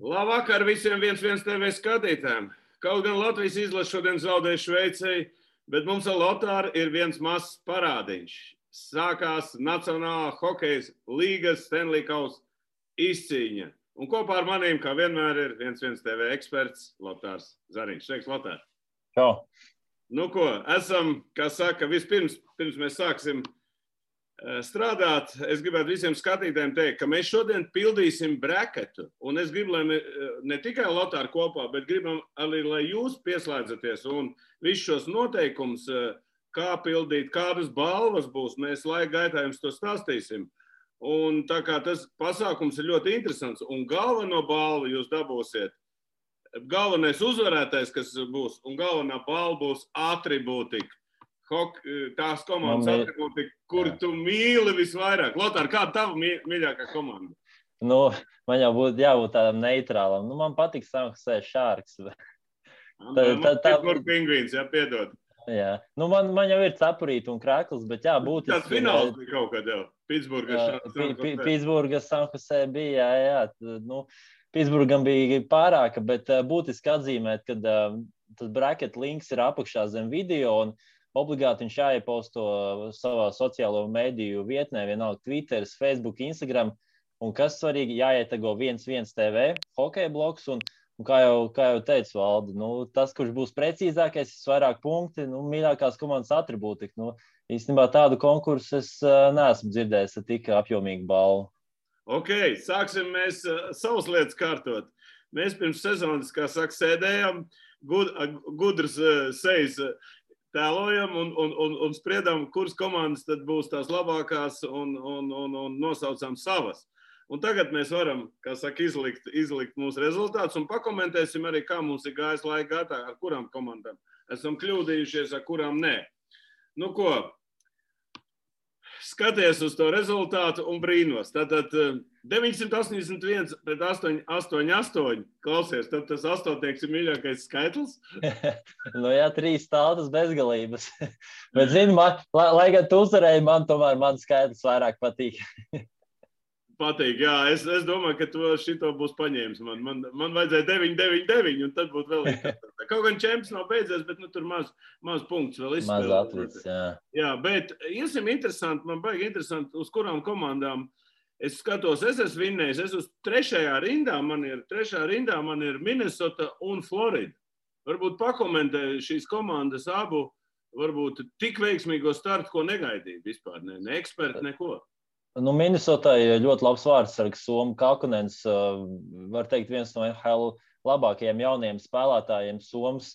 Labvakar visiem viens viens TV skatītājiem. Kaut gan Latvijas izlase šodien zaudēja Šveicei, bet mums ar Lotāru ir viens mazs parādiņš. Sākās Nacionālā hokeja līgas Stanley Kausa izcīņa. Un kopā ar maniem, kā vienmēr, ir viens viens TV eksperts Lotārs Zariņš. Sveiks, Lotār! Čau! Nu ko, esam, kā saka, vispirms, pirms mēs sāksim strādāt, es gribētu visiem skatītājiem teikt, ka mēs šodien pildīsim breketu. Un es gribu, lai ne, eh, ne tikai Lotāri kopā, bet gribam arī, lai jūs pieslēdzaties un visus šos noteikumus, eh, kā pildīt, kādas balvas būs, mēs laika gaitā jums to stāstīsim. Un tā kā tas pasākums ir ļoti interesants un galveno balvu jūs dabūsiet, galvenais uzvarētājs, kas būs, un galvenā balva būs atribūtika hok, tās komandas Man atribūti, kur tu mīli visvairāk? Lotār, kāda tava mī- mīļākā komanda? Nu, man jau būtu jābūt tādam neitrālam. Nu, man patīk Sanktpēters šārks. Tā tā- tā- ir pingvīns, jā, piedod. Jā. Nu, man, man jau ir cepurīte un krāklis, bet jā, būtiski. Tas fināls bija kaut kad jau. Pitsburgas. Sanktpēterē bija, jā, jā. Nu, Pitsburgam bija pārāka, bet būtiski atzīmēt, ka ā, tas bracket links ir apakšā zem video. Un, Obligāti viņš jāieposto savā sociālo mediju vietnē, vienalga Twitter, Facebook, Instagram. Un kas svarīgi, jāietago viens, viens TV, hokeja bloks. Un, un kā, jau, kā jau teicu, Valdi, nu, tas, kurš būs precīzākais, vairāk punkti, nu, mīļākās komandas atribūtika. Nu, īstenībā tādu konkursu es uh, neesmu dzirdējis ar tik apjomīgu balvu. Ok, sāksim mēs uh, savas lietas kārtot. Mēs pirms sezonas, kā saka, sēdējām, gud, gudrs uh, sejas uh, tēlojam un, un, un, un spriedām, kuras komandas tad būs tās labākās un, un, un, un nosaucām savas. Un tagad mēs varam, saka, izlikt, izlikt mūsu rezultātus un pakomentēsim arī, kā mums ir gājis laika gaitā, ar kurām komandām esam kļūdījušies, ar kurām nē. Nu ko, skaties uz to rezultātu un brīnos. Tātad eh, 981 pret 8, 8, 8. Klausies, tad tas astotnieks ir mīļākais skaitlis. nu, jā, trīs tautas bezgalības. Bet, zini, man, lai, lai gan tu uzvarēji, man tomēr mans skaitlis vairāk patīk. Patīk, jā, es, es domāju, ka tu šito būs paņēmis. Man, man, man vajadzēja 9, 9, 9, un tad būtu vēl interesantāk. Kaut gan čempions nav beidzies, bet nu, tur maz, maz punkts vēl Maz izspēlēt. atlicis, jā. Jā, bet iesim interesanti, man baigi interesanti, uz kurām komandām es skatos. Es esmu vinnējis, es uz trešajā rindā, man ir trešā rindā, man ir Minnesota un Florida. Varbūt pakomentē šīs komandas abu, varbūt tik veiksmīgo startu, ko negaidīja vispār, ne, ne eksperti, neko. Nu, Minnesotai ļoti labs vārdsargs, Somu Kakunens, uh, var teikt, viens no NHL labākajiem jaunajiem spēlētājiem Somas.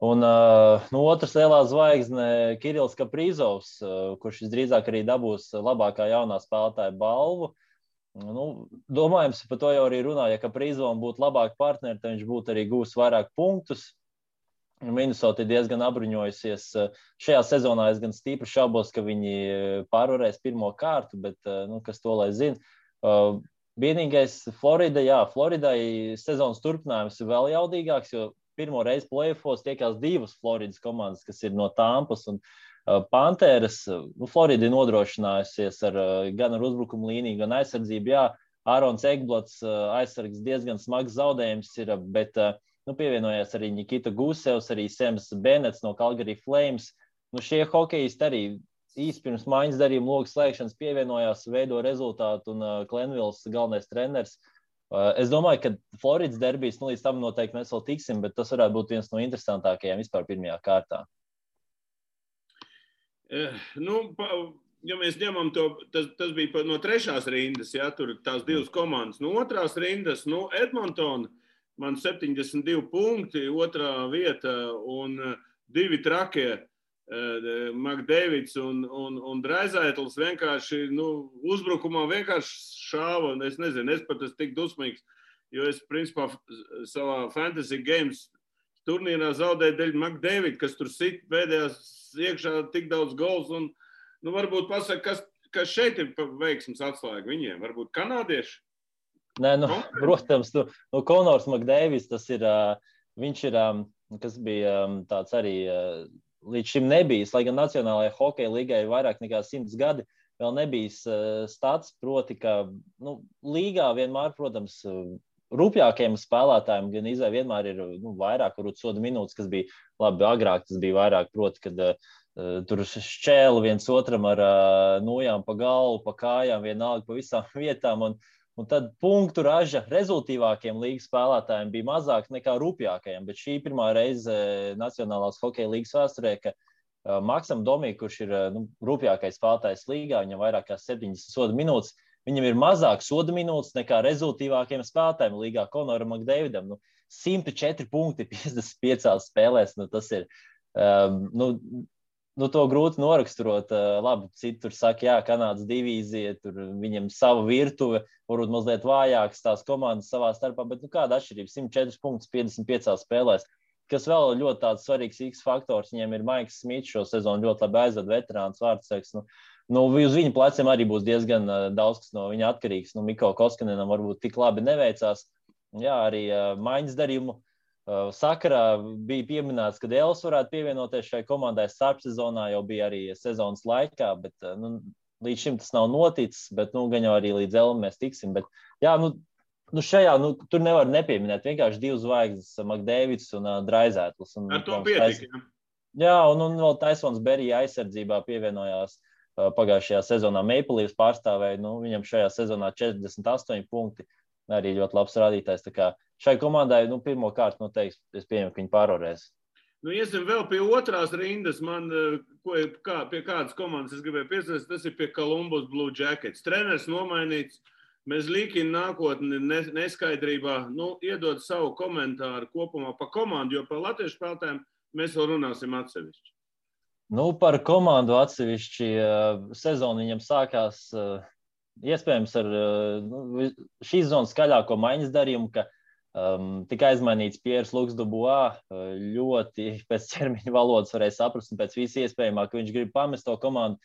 Un uh, nu, otrs lielā zvaigzne Kirillis Kaprīzovs, uh, kurš visdrīzāk arī dabūs labākā jaunā spēlētāja balvu. Nu, domājams, par to jau arī runāja, ja Kaprīzovam būtu labāki partneri, tad viņš būtu arī gūs vairāk punktus. Minnesota ir diezgan apbruņojusies. Šajā sezonā es gan stipri šaubos, ka viņi pārvarēs pirmo kārtu, bet nu, kas to lai zina. Vienīgais Florida, jā, Floridai sezonas turpinājums ir vēl jaudīgāks, jo pirmo reizi plēfos tiekās divas Floridas komandas, kas ir no Tampas un Pantēras. Nu, Florida ir nodrošinājusies ar, gan ar uzbrukumu līniju, gan aizsardzību. Jā, Ārons Egblats aizsargs diezgan smags zaudējums ir, bet nu, pievienojās arī Nikita Gusevs, arī Sems Benets no Calgary Flames. Nu, šie hokeisti arī īsi pirms maiņas darījuma logas slēgšanas pievienojās, veido rezultātu, un uh, Klenvils, galvenais treneris. Uh, es domāju, ka Floridas derbijas, nu, līdz tam noteikti mēs vēl tiksim, bet tas varētu būt viens no interesantākajiem vispār pirmajā kārtā. Eh, nu, pa, ja mēs ņemam to, tas, tas bija no trešās rindas, ja tur tās divas komandas. No otrās rindas, nu, Edmontona, man 72 punkti, otrā vieta un eh, divi trakie. uh, Makdēvids un, un, un Draizētls vienkārši nu, uzbrukumā vienkārši šāva. Es nezinu, es pat esmu tik dusmīgs, jo es principā savā fantasy games turnīrā zaudēju dēļ Makdēvida, kas tur sit pēdējās iekšā tik daudz gols. Un, nu, varbūt pasaka, kas, kas šeit ir veiksmes atslēga viņiem? Varbūt kanādieši? Nē, nu, Konkurence. protams, nu, nu, Konors Makdēvis, tas ir, uh, viņš ir, kas bija tāds arī uh, līdz šim nebijis, lai gan Nacionālajai hokeja līgai ir vairāk nekā simts gadi, vēl nebijis uh, stats, proti, ka nu, līgā vienmēr, protams, uh, rupjākajiem spēlētājiem gan izvēle vienmēr ir nu, vairāk, soda minūtes, kas bija labi agrāk. Tas bija vairāk, proti, kad uh, tur šķēla viens otram ar uh, nojām pa galvu, pa kājām, vienalga pa visām vietām. Un, Un tad punktu raža rezultātīvākiem līgas spēlētājiem bija mazāk nekā rupjākajiem. Bet šī pirmā reize Nacionālās hokeja līgas vēsturē, ka uh, Maksam Domī, kurš ir uh, nu, rupjākais spēlētājs līgā, viņam vairāk kā 70 soda minūtes, viņam ir mazāk soda minūtes nekā rezultātīvākiem spēlētājiem līgā Konoram Makdēvidam. Nu, 104 punkti 55 spēlēs. Nu, tas ir um, nu, nu, to grūti noraksturot. Labi, citi tur saka, jā, Kanādas divīzija, tur viņam sava virtuve, varbūt mazliet vājākas tās komandas savā starpā, bet nu, kāda atšķirība? 104 punktus 55 spēlēs. Kas vēl ļoti tāds svarīgs X faktors, viņiem ir Maiks Smits šo sezonu ļoti labi aizved veterāns vārdsargs. Nu, nu, uz viņa pleciem arī būs diezgan daudz, kas no viņa atkarīgs. Nu, Miko Koskanenam varbūt tik labi neveicās. Jā, arī uh, maiņas darījumu sakarā bija pieminēts, ka Dēls varētu pievienoties šai komandai starpsezonā, jau bija arī sezonas laikā, bet uh, nu, līdz šim tas nav noticis. Bet, nu, gan jau arī līdz Elam mēs tiksim. Bet, jā, nu, nu šajā nu, tur nevar nepieminēt. Vienkārši divas zvaigznes, Makdēvids un uh, Draizētlis. Un, Ar to pietiek. Jā, un, un vēl Taisons Berija aizsardzībā pievienojās uh, pagājušajā sezonā. Meipelīvs pārstāvēja, nu, viņam šajā sezonā 48 punkti. Arī ļoti labs rādītājs šai komandai nu, pirmā kārta noteikti es pieņemu, ka viņi pārvarēs. Nu, iesim vēl pie otrās rindas. Man, eh, ko, kā, pie kādas komandas es gribēju piesaistīt, tas ir pie Columbus Blue Jackets. Treneris nomainīts, mēs līkina nākotni neskaidrībā. Nu, iedod savu komentāru kopumā par komandu, jo par latviešu spēlētājiem mēs vēl runāsim atsevišķi. Nu, par komandu atsevišķi uh, sezonu viņam sākās uh, iespējams ar nu, šīs zonas skaļāko maiņas darījumu, ka Um, tika aizmainīts Pierre Luksdubua. Uh, ļoti pēc ķermeņa valodas varēja saprast, un pēc visu iespējamā, ka viņš grib pamest to komandu.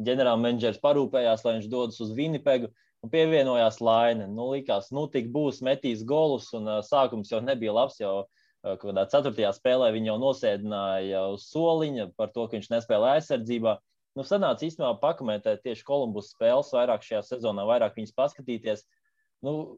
Ģenerālmenedžers parūpējās, lai viņš dodas uz Winnipegu un pievienojās Laine. Nu, likās, nu, tik būs metīs golus, un uh, sākums jau nebija labs. Jau uh, kādā ceturtajā spēlē viņi jau nosēdināja uz soliņa par to, ka viņš nespēlē aizsardzībā. Nu, sanāca īstenībā pakomentēt tieši Kolumbus spēles vairāk šajā sezonā, vairāk viņas paskatīties. Nu,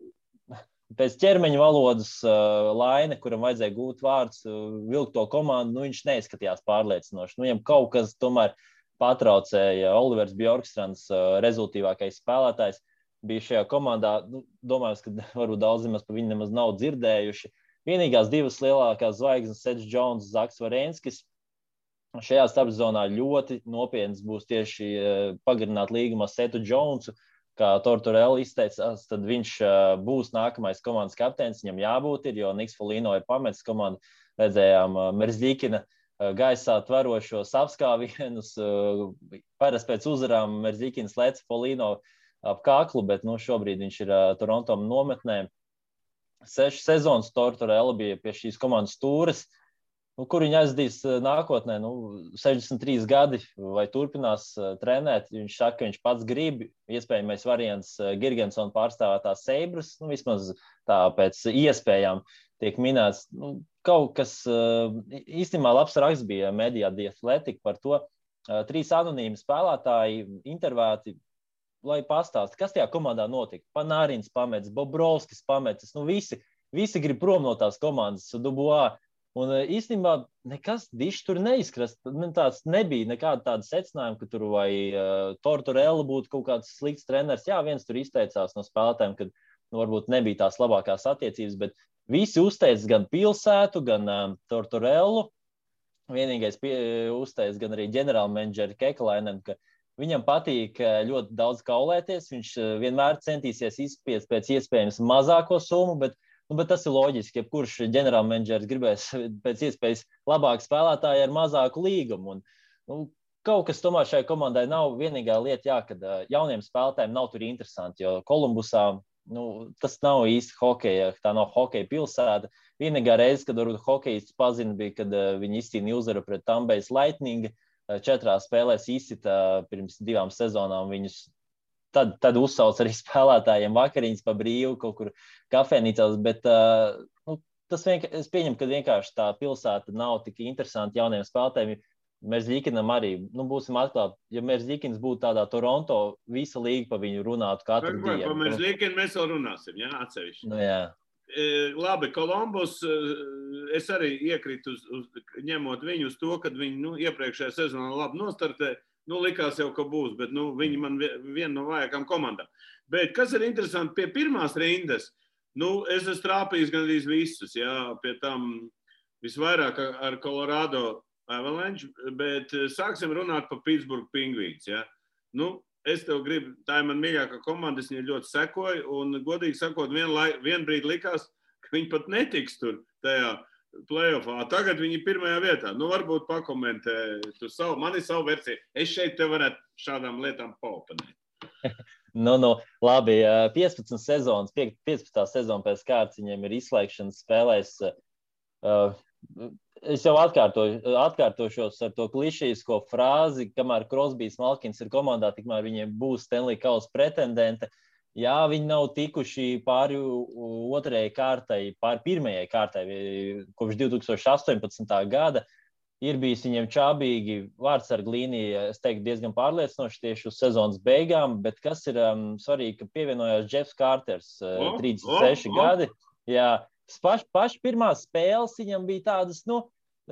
pēc ķermeņa valodas uh, laina, kuram vajadzēja gūt vārdus, uh, vilkt to komandu, nu, viņš neizskatījās pārliecinoši. Nu, viņam kaut kas tomēr patraucēja. Olivers Bjorkstrāns, uh, rezultātīvākais spēlētājs, bija šajā komandā. Nu, domāju, ka varbūt daudzi maz par viņu nemaz nav dzirdējuši. Vienīgās divas lielākās zvaigznes, Sedžs Jones, Zaks Varenskis. Šajā starpzonā ļoti nopietns būs tieši uh, pagarināt līguma Setu Jonesu, uh, kā Tortorella izteicās, tad viņš būs nākamais komandas kapteinis. Viņam jābūt, ir, jo Niks Folino ir pametis komandu. Redzējām Merzlikina gaisā tverošos apskāvienus. Parasti pēc uzvarām Merzlikins lēca Folino ap kaklu, bet nu, šobrīd viņš ir Toronto nometnē. Sešas sezonas Tortorella bija pie šīs komandas stūres. Nu, kur viņi aizdīs eh, nākotnē. Nu, 63 gadi vai turpinās uh, trenēt. Viņš saka, ka viņš pats grib. Iespējamais variants uh, Girgensona pārstāvētās Seibras, nu, vismaz tā pēc iespējām tiek minēts. Nu, kaut kas īstenībā labs raksts bija Medijā Diathletic par to. Trīs anonīmi spēlētāji intervēti. Lai pastāstītu, kas tajā komandā notika. Panārins pamets, Bobrovskis pamets. Nu, visi, visi grib prom no tās komandas. Dubuā Un e, īstenībā nekas dišs tur neizkrast. Nu, tāds nebija nekāda tāda secinājuma, ka tur vai uh, Tortorella būtu kaut kāds slikts treneris. Jā, viens tur izteicās no spēlētājiem, ka nu, varbūt nebija tās labākās attiecības, bet visi uzteica gan pilsētu, gan uh, Tortorellu. Vienīgais pie, uzteica gan arī ģenerālmenedžeri Kekalainen, ka viņam patīk ļoti daudz kaulēties. Viņš vienmēr centīsies izspiest pēc iespējams mazāko summu, bet Nu, bet tas ir loģiski. Jebkurš ģenerālmenedžers gribēs pēc iespējas labāk spēlētāju ar mazāku līgumu. Un, nu, kaut kas tomēr šai komandai nav vienīgā lieta, jā, kad jauniem spēlētājiem nav tur interesanti. Jo Kolumbusā nu, tas nav īsti hokeja, tā nav hokeja pilsēta. Vienīgā reize, kad varbūt hokejists pazina, bija, kad viņi izcīnīja uzvaru pret Tambejas Lightning. Četrās spēlēs izsita pirms divām sezonām viņus tad, tad uzsauc arī spēlētājiem vakariņas pa brīvu kaut kur kafejnīcās. Bet uh, nu, tas vienkārši, es pieņemu, ka vienkārši tā pilsēta nav tik interesanta jauniem spēlētājiem. Mēs Zīkinam arī, nu, būsim atklāti, ja mēs Zīkins būtu tādā Toronto, visa līga pa viņu runātu katru dienu. Par mēs Zīkinu mēs vēl runāsim, jā, atsevišķi. Nu, jā. labi, Kolumbus. Es arī iekritu, uz, uz, ņemot viņu uz to, ka viņi nu, iepriekšējā sezonā labi nostartēja. Nu, likās jau, ka būs, bet nu, viņi man viena no vājākām komandām. Bet kas ir interesanti, pie pirmās rindas, nu, es esmu trāpījis gandrīz visus. Jā, pie tam visvairāk ar Colorado Avalanche, bet sāksim runāt par Pittsburgh Penguins. Jā. Nu, es tev gribu, tā ir mana mīļākā komanda, es viņai ļoti sekoju. Un, godīgi sakot, vien, vien brīdi likās, ka viņi pat netiks tur tajā playoffā. Tagad viņi ir pirmajā vietā. Nu, varbūt pakomentē, tu savu, man ir savu versiju. Es šeit te varētu šādām lietām paoponēt. nu, nu, labi, 15 sezonas, 15. sezona pēc kārtas viņiem ir izslēgšanas spēlēs. Uh, es jau atkārtoju, atkārtošos ar to klišejisko frāzi, kamēr Krosbīs Malkins ir komandā, tikmēr viņiem būs Stanley Kausa pretendente. Jā, viņi nav tikuši pāri otrajai kārtai, pāri pirmajai kārtai kopš 2018. gada. Ir bijis viņiem čābīgi vārds ar glīniju, es teiktu, diezgan pārliecinoši tieši uz sezonas beigām, bet kas ir um, svarīgi, ka pievienojās Jeffs Kārters, uh, 36 oh, oh, gadi. Jā, pašas paš pirmās spēles viņam bija tādas, nu,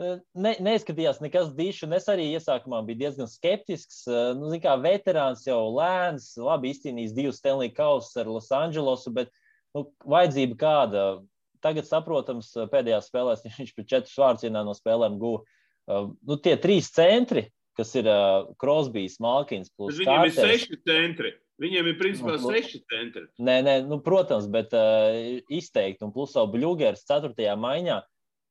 ne, neizskatījās nekas dišs, un es arī iesākumā biju diezgan skeptisks. Nu, kā veterāns jau lēns, labi izcīnījis divus Stanley Kausus ar Los Andželosu, bet nu, vajadzība kāda. Tagad, saprotams, pēdējās spēlēs viņš pēc četrus vārdus no spēlēm guva. Nu, tie trīs centri, kas ir Krosbīs, Malkins, Viņam ir seši centri. Viņiem ir principā nu, seši centri. Nē, nē nu, protams, bet uh, izteikti. Un plus jau Bluegers 4. maiņā.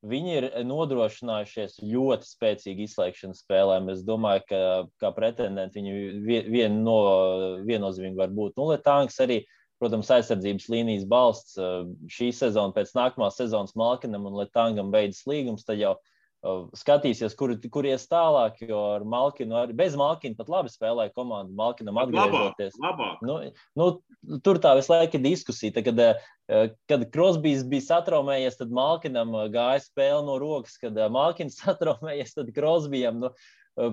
Viņi ir nodrošinājušies ļoti spēcīgi izslēgšanas spēlēm. Es domāju, ka kā pretendenti viņi vien no, viennozīmīgi var būt. Nu, Lietāns arī, protams, aizsardzības līnijas balsts. Šī sezona pēc nākamās sezonas Malkinam un Lietāngam beidzas līgums, tad jau skatīsies, kur, kur ies tālāk. Jo ar Malkinu, arī bez Malkina pat labi spēlēja komandu. Malkinam atgriežoties. Labāk, labāk. Nu, nu, tur tā visu laiku ir diskusija. Tā, kad, kad Krosbīs bija satraumējies, tad Malkinam gāja spēle no rokas. Kad Malkins satraumējies, tad Krosbijam, nu,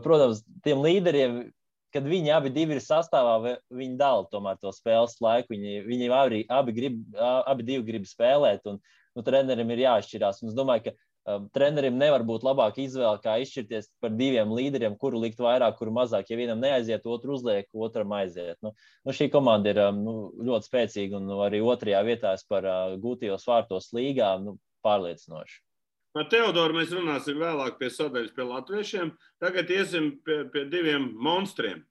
protams, tiem līderiem. Kad viņi abi ir sastāvā, viņi dala to spēles laiku. Viņi, viņi abi, abi, grib, abi grib spēlēt, un nu, trenerim ir jāatšķirās. Un es domāju, ka trenerim nevar būt labāka izvēle, kā izšķirties par diviem līderiem, kuru likt vairāk, kuru mazāk. Ja vienam neaiziet, otru uzliek, otram aiziet. Nu, nu, šī komanda ir nu, ļoti spēcīga un nu, arī otrajā vietā par uh, gūtajos vārtos līgā nu, pārliecinoši. Par Teodoru mēs runāsim vēlāk pie sadaļas pie latviešiem. Tagad iesim pie, pie diviem monstriem.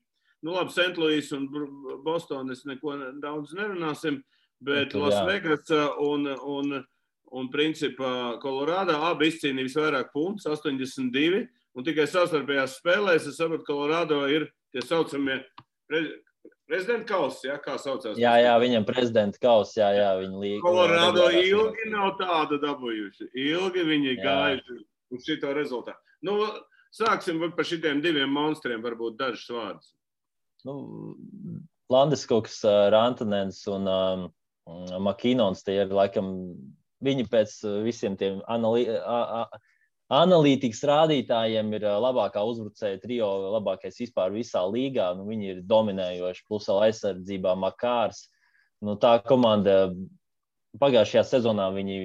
Nu, labi, Sentlūijas un Bostonas neko daudz nerunāsim, bet nu, Lasvegas un, un un principā Kolorādā abi izcīnīja visvairāk punktus, 82. Un tikai savstarpējās spēlēs es saprotu, Kolorādo ir tie saucamie pre, prezidenta kausi, ja, kā saucās. Jā, jā, viņam prezidenta kausi, jā, jā, viņa līga. Kolorādo ilgi nav tādu dabūjuši. Ilgi viņi jā. gājuši uz šito rezultātu. Nu, sāksim par šitiem diviem monstriem, varbūt dažus vārdus. Nu, Landeskoks, Rantanens un um, Makinons, tie ir laikam Viņi pēc uh, visiem tiem analī, analītikas rādītājiem ir uh, labākā uzbrucēja trio, labākais vispār visā līgā. Nu, viņi ir dominējoši, plus vēl aizsardzībā Makārs. Nu, tā komanda pagājušajā sezonā viņi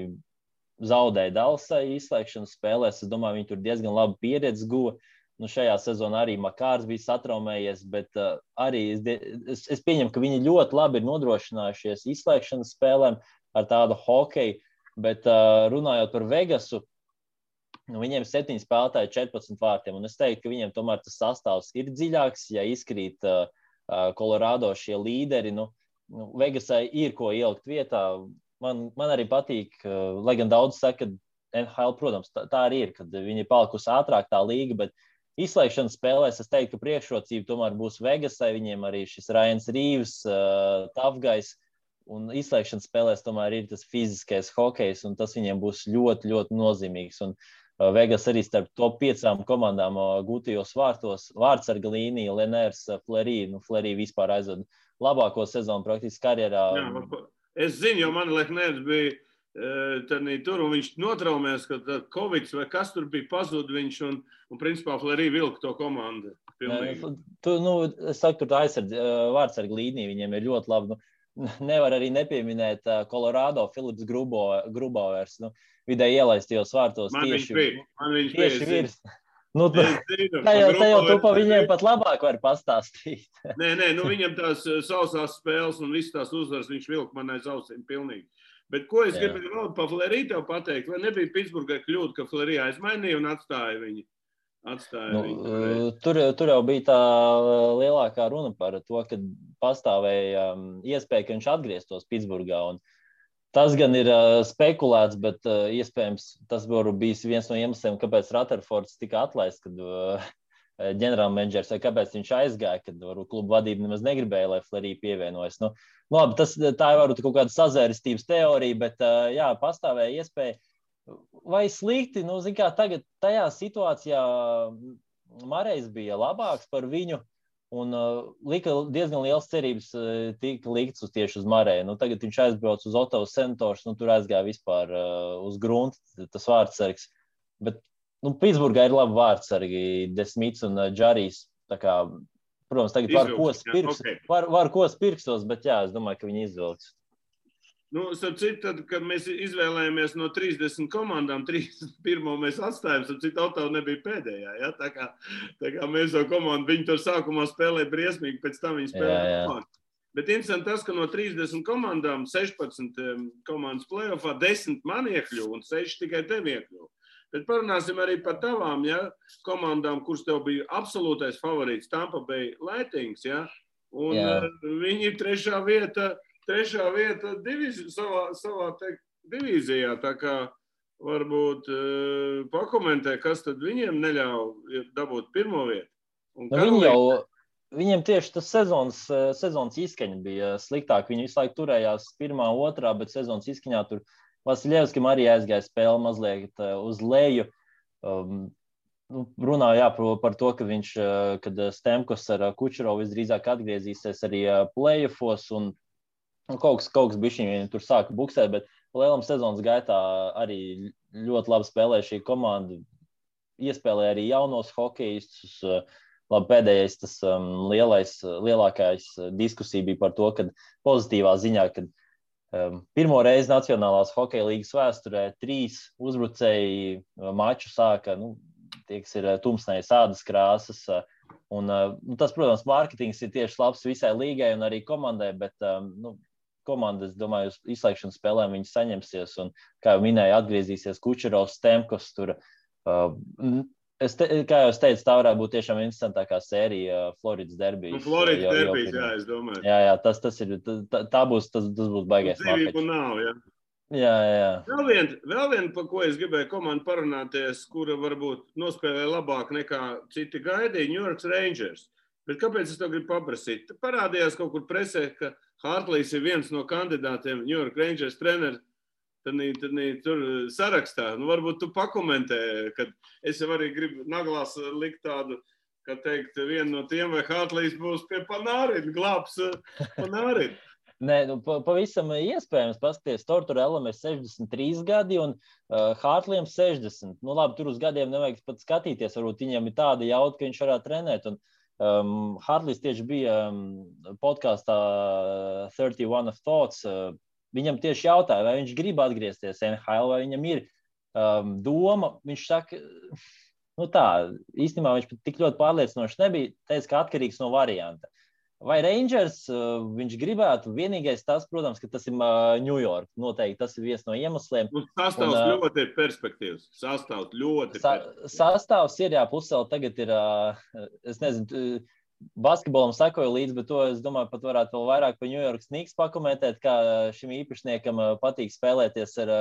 zaudēja Dalsai izslēgšanas spēlēs. Es domāju, viņi tur diezgan labu pieredzi guva. Nu, šajā sezonā arī Makārs bija satraumējies, bet uh, arī es, es, es pieņemu, ka viņi ļoti labi ir nodrošinājušies izslēgšanas spēlēm ar tādu hokeju. Bet uh, runājot par Vegasu, nu, viņiem ir 7 spēlētāji, 14 vārtiem. Un es teiktu, ka viņiem tomēr tas sastāvs ir dziļāks. Ja izkrīt uh, Colorado šie līderi, nu, nu, Vegasai ir ko ielikt vietā. Man, man arī patīk, uh, lai gan daudz saka, ka NHL, protams, tā, tā arī ir, kad viņi ir palikusi ātrāk tā līga. Bet izslēgšanas spēlēs es teiktu, ka priekšrocība tomēr būs Vegasai. Viņiem arī šis Rains Rīvs, uh, Tafgais. Uh, Un izslēgšanas spēlēs tomēr ir tas fiziskais hokejs, un tas viņiem būs ļoti, ļoti nozīmīgs. Un uh, Vegas arī starp top piecām komandām uh, gūtajos vārtos - vārdsarga līnija, Lenērs, uh, Flerī. Nu, Flerī vispār aizved labāko sezonu praktiski karjerā. Jā, es zinu, jo man Lenērs bija Tad tur viņš notraumējās, ka Covid vai kas tur bija pazudis. Viņš un, un principā Flerī vilka to komandu. Pilnīgi. Tu, nu, es saku, tur aizsardz, vārdsarga līnija viņiem ir ļoti laba. Nu, nevar arī nepieminēt Kolorādo Filips Grubo, Grubovers. Nu, vidēji ielaistajos vārtos man tieši, bija, tieši virs. Nu, tā jau tā jau tu pa viņiem pat labāk vari pastāstīt. nē, nē, nu viņam tās sausās spēles un visas tās uzvaras viņš vilk man aiz ausīm pilnīgi. Bet ko es gribēju vēl par Fleriju pateikt? Vai nebija Pitsburgai kļūda, ka Flerija aizmainīja un atstāja viņu? Nu, tur, tur jau bija tā lielākā runa par to, ka pastāvēja iespēja, ka viņš atgrieztos Pitsburgā. Tas gan ir uh, spekulēts, bet uh, iespējams tas būtu bijis viens no iemesliem, kāpēc Rutherfords tika atlaists, kad uh, ģenerālmenedžers vai kāpēc viņš aizgāja, kad varbūt kluba vadība nemaz negribēja, lai Flerija pievienojas. Nu, nu, labi, tas, tā ir varbūt kaut kāda sazērestības teorija, bet jā, pastāvēja iespēja vai slikti, nu, kā tagad tajā situācijā Marijs bija labāks par viņu. Un uh, lika diezgan liels cerības, uh, tika likts uz tieši uz Marēju. Nu, tagad viņš aizbrauca uz Otovas senators, nu, tur aizgāja vispār uh, uz grunta, tas vārdsargs. Bet, nu, Pitsburgā ir labi vārdsargi, Desmits un uh, Džarijs. Kā, protams, tagad var ko spirks, okay. var, var ko spirkstos, bet jā, es domāju, ka viņi izvilks. Nu, citu, tad, kad mēs izvēlējāmies no 30 komandām, 31. mēs atstājām, tad citu autoru nebija pēdējā. Ja? Tā, kā, tā kā mēs jau komandu, viņi tur sākumā spēlēja briesmīgi, pēc tam viņi spēlēja komandu. Bet interesanti tas, ka no 30 komandām 16 komandas plēsoņā 10 man iekļuva un 6 tikai tev iekļuva. Bet parunāsim arī par tavām ja, komandām, kuras tev bija absolūtais favorīts. Tampa Bay Lightning. Ja, un Jā. viņi ir trešā vieta trešā vieta divīzi, savā, savā teikt, divīzijā. Tā kā varbūt uh, pakomentē, kas tad viņiem neļauj dabūt pirmo vietu. Nu, viņi jau, viņiem tieši tas sezonas, eh, sezonas izskaņa bija sliktāk. Viņi visu laiku turējās pirmā, otrā, bet sezonas izskaņā tur Vasiljevskim arī aizgāja spēle mazliet eh, uz leju. Um, nu, runāja par, par to, ka viņš, kad Stemkos ar Kučerovu visdrīzāk atgriezīsies arī playoffos, un Un nu, kaut kas, kaut kas bija viņa tur sāka buksēt, bet lielam sezonas gaitā arī ļoti labi spēlēja šī komanda. Iespēlēja arī jaunos hokeistus. Labi, pēdējais, tas um, lielais, lielākais diskusija bija par to, ka pozitīvā ziņā, ka um, pirmo reizi Nacionālās hokeja līnijas vēsturē trīs uzbrucēji uh, maču sāka, nu, tie, kas ir uh, tumsnējas ādas krāsas. Uh, un, uh, nu, tas, protams, mārketings ir tieši labs visai līgai un arī komandai, bet um, nu, komanda, es domāju, uz izslēgšanas spēlēm viņi saņemsies. Un, kā jau minēju, atgriezīsies Kučerovs, Stemkos. Tur, uh, Es te, kā jau teicu, tā varētu būt tiešām interesantākā sērija uh, Floridas derbijas. Nu, Floridas uh, derbijas, jā, es domāju. Jā, jā tas, tas ir, tā, tā būs, tas, tas būs baigais. Dzīvību nav, jā. Jā, jā. Vēl viena, vēl vien, par ko es gribēju komandu parunāties, kura varbūt nospēlē labāk nekā citi gaidīja, New York Rangers. Bet kāpēc es to gribu paprasīt? Parādījās kaut kur presē, ka Hartlīs ir viens no kandidātiem New York Rangers treneris. Tad, tad tur sarakstā, nu, varbūt tu pakomentē, kad es jau arī gribu naglās likt tādu, ka teikt, vienu no tiem, vai Hartlīs būs pie Panārina, glābs Panārina. Nē, nu, pavisam iespējams, paskatieties, Torturēlam ir 63 gadi un uh, Hārtliem 60. Nu, labi, tur uz gadiem nevajag pat skatīties, varbūt viņiem ir tāda jauta, ka viņš varētu trenēt. Un, uh, Um, Hartlīs tieši bija um, podkāstā 31 of Thoughts. Uh, viņam tieši jautāja, vai viņš grib atgriezties NHL, vai viņam ir um, doma. Viņš saka, nu tā, īstenībā viņš tik ļoti pārliecinoši nebija. Teica, ka atkarīgs no varianta. Vai Rangers uh, viņš gribētu? Vienīgais tas, protams, ka tas ir uh, New York. Noteikti tas ir viens no iemesliem. Nu, sastāvs un, uh, ļoti ir perspektīvs. Sastāvs ļoti. Sa sastāvs ir, jā, pusē tagad ir, es nezinu, basketbolam sekoju līdzi, bet to es domāju, pat varētu vēl vairāk par New York Snigs pakomentēt, kā šim īpašniekam patīk spēlēties ar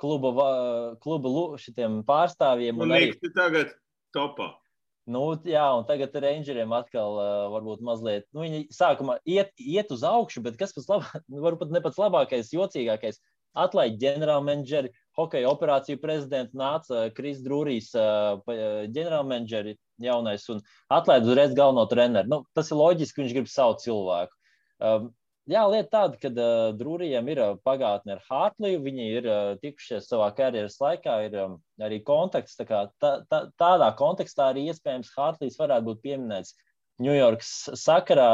kluba, kluba šitiem pārstāvjiem. Un, un arī tagad topā. Nu, jā, un tagad Rangeriem atkal uh, varbūt mazliet, nu, viņi sākumā iet, iet uz augšu, bet kas pats labākais, varbūt ne pats labākais, jocīgākais, atlaid ģenerālmenedžeri, hokeja operāciju prezidentu nāca Kris Drūrijs, uh, ģenerālmenedžeri jaunais, un atlaid uzreiz galveno treneru. Nu, tas ir loģiski, viņš grib savu cilvēku. Um, Jā, lieta tāda, ka uh, Drūrijam ir uh, pagātne ar Hartliju. Viņi ir uh, tikušies savā karjeras laikā, ir um, arī kontakts. Tā kā, tā, tā, tādā kontekstā arī iespējams Hartlijs varētu būt pieminēts Ņujorkas sakarā.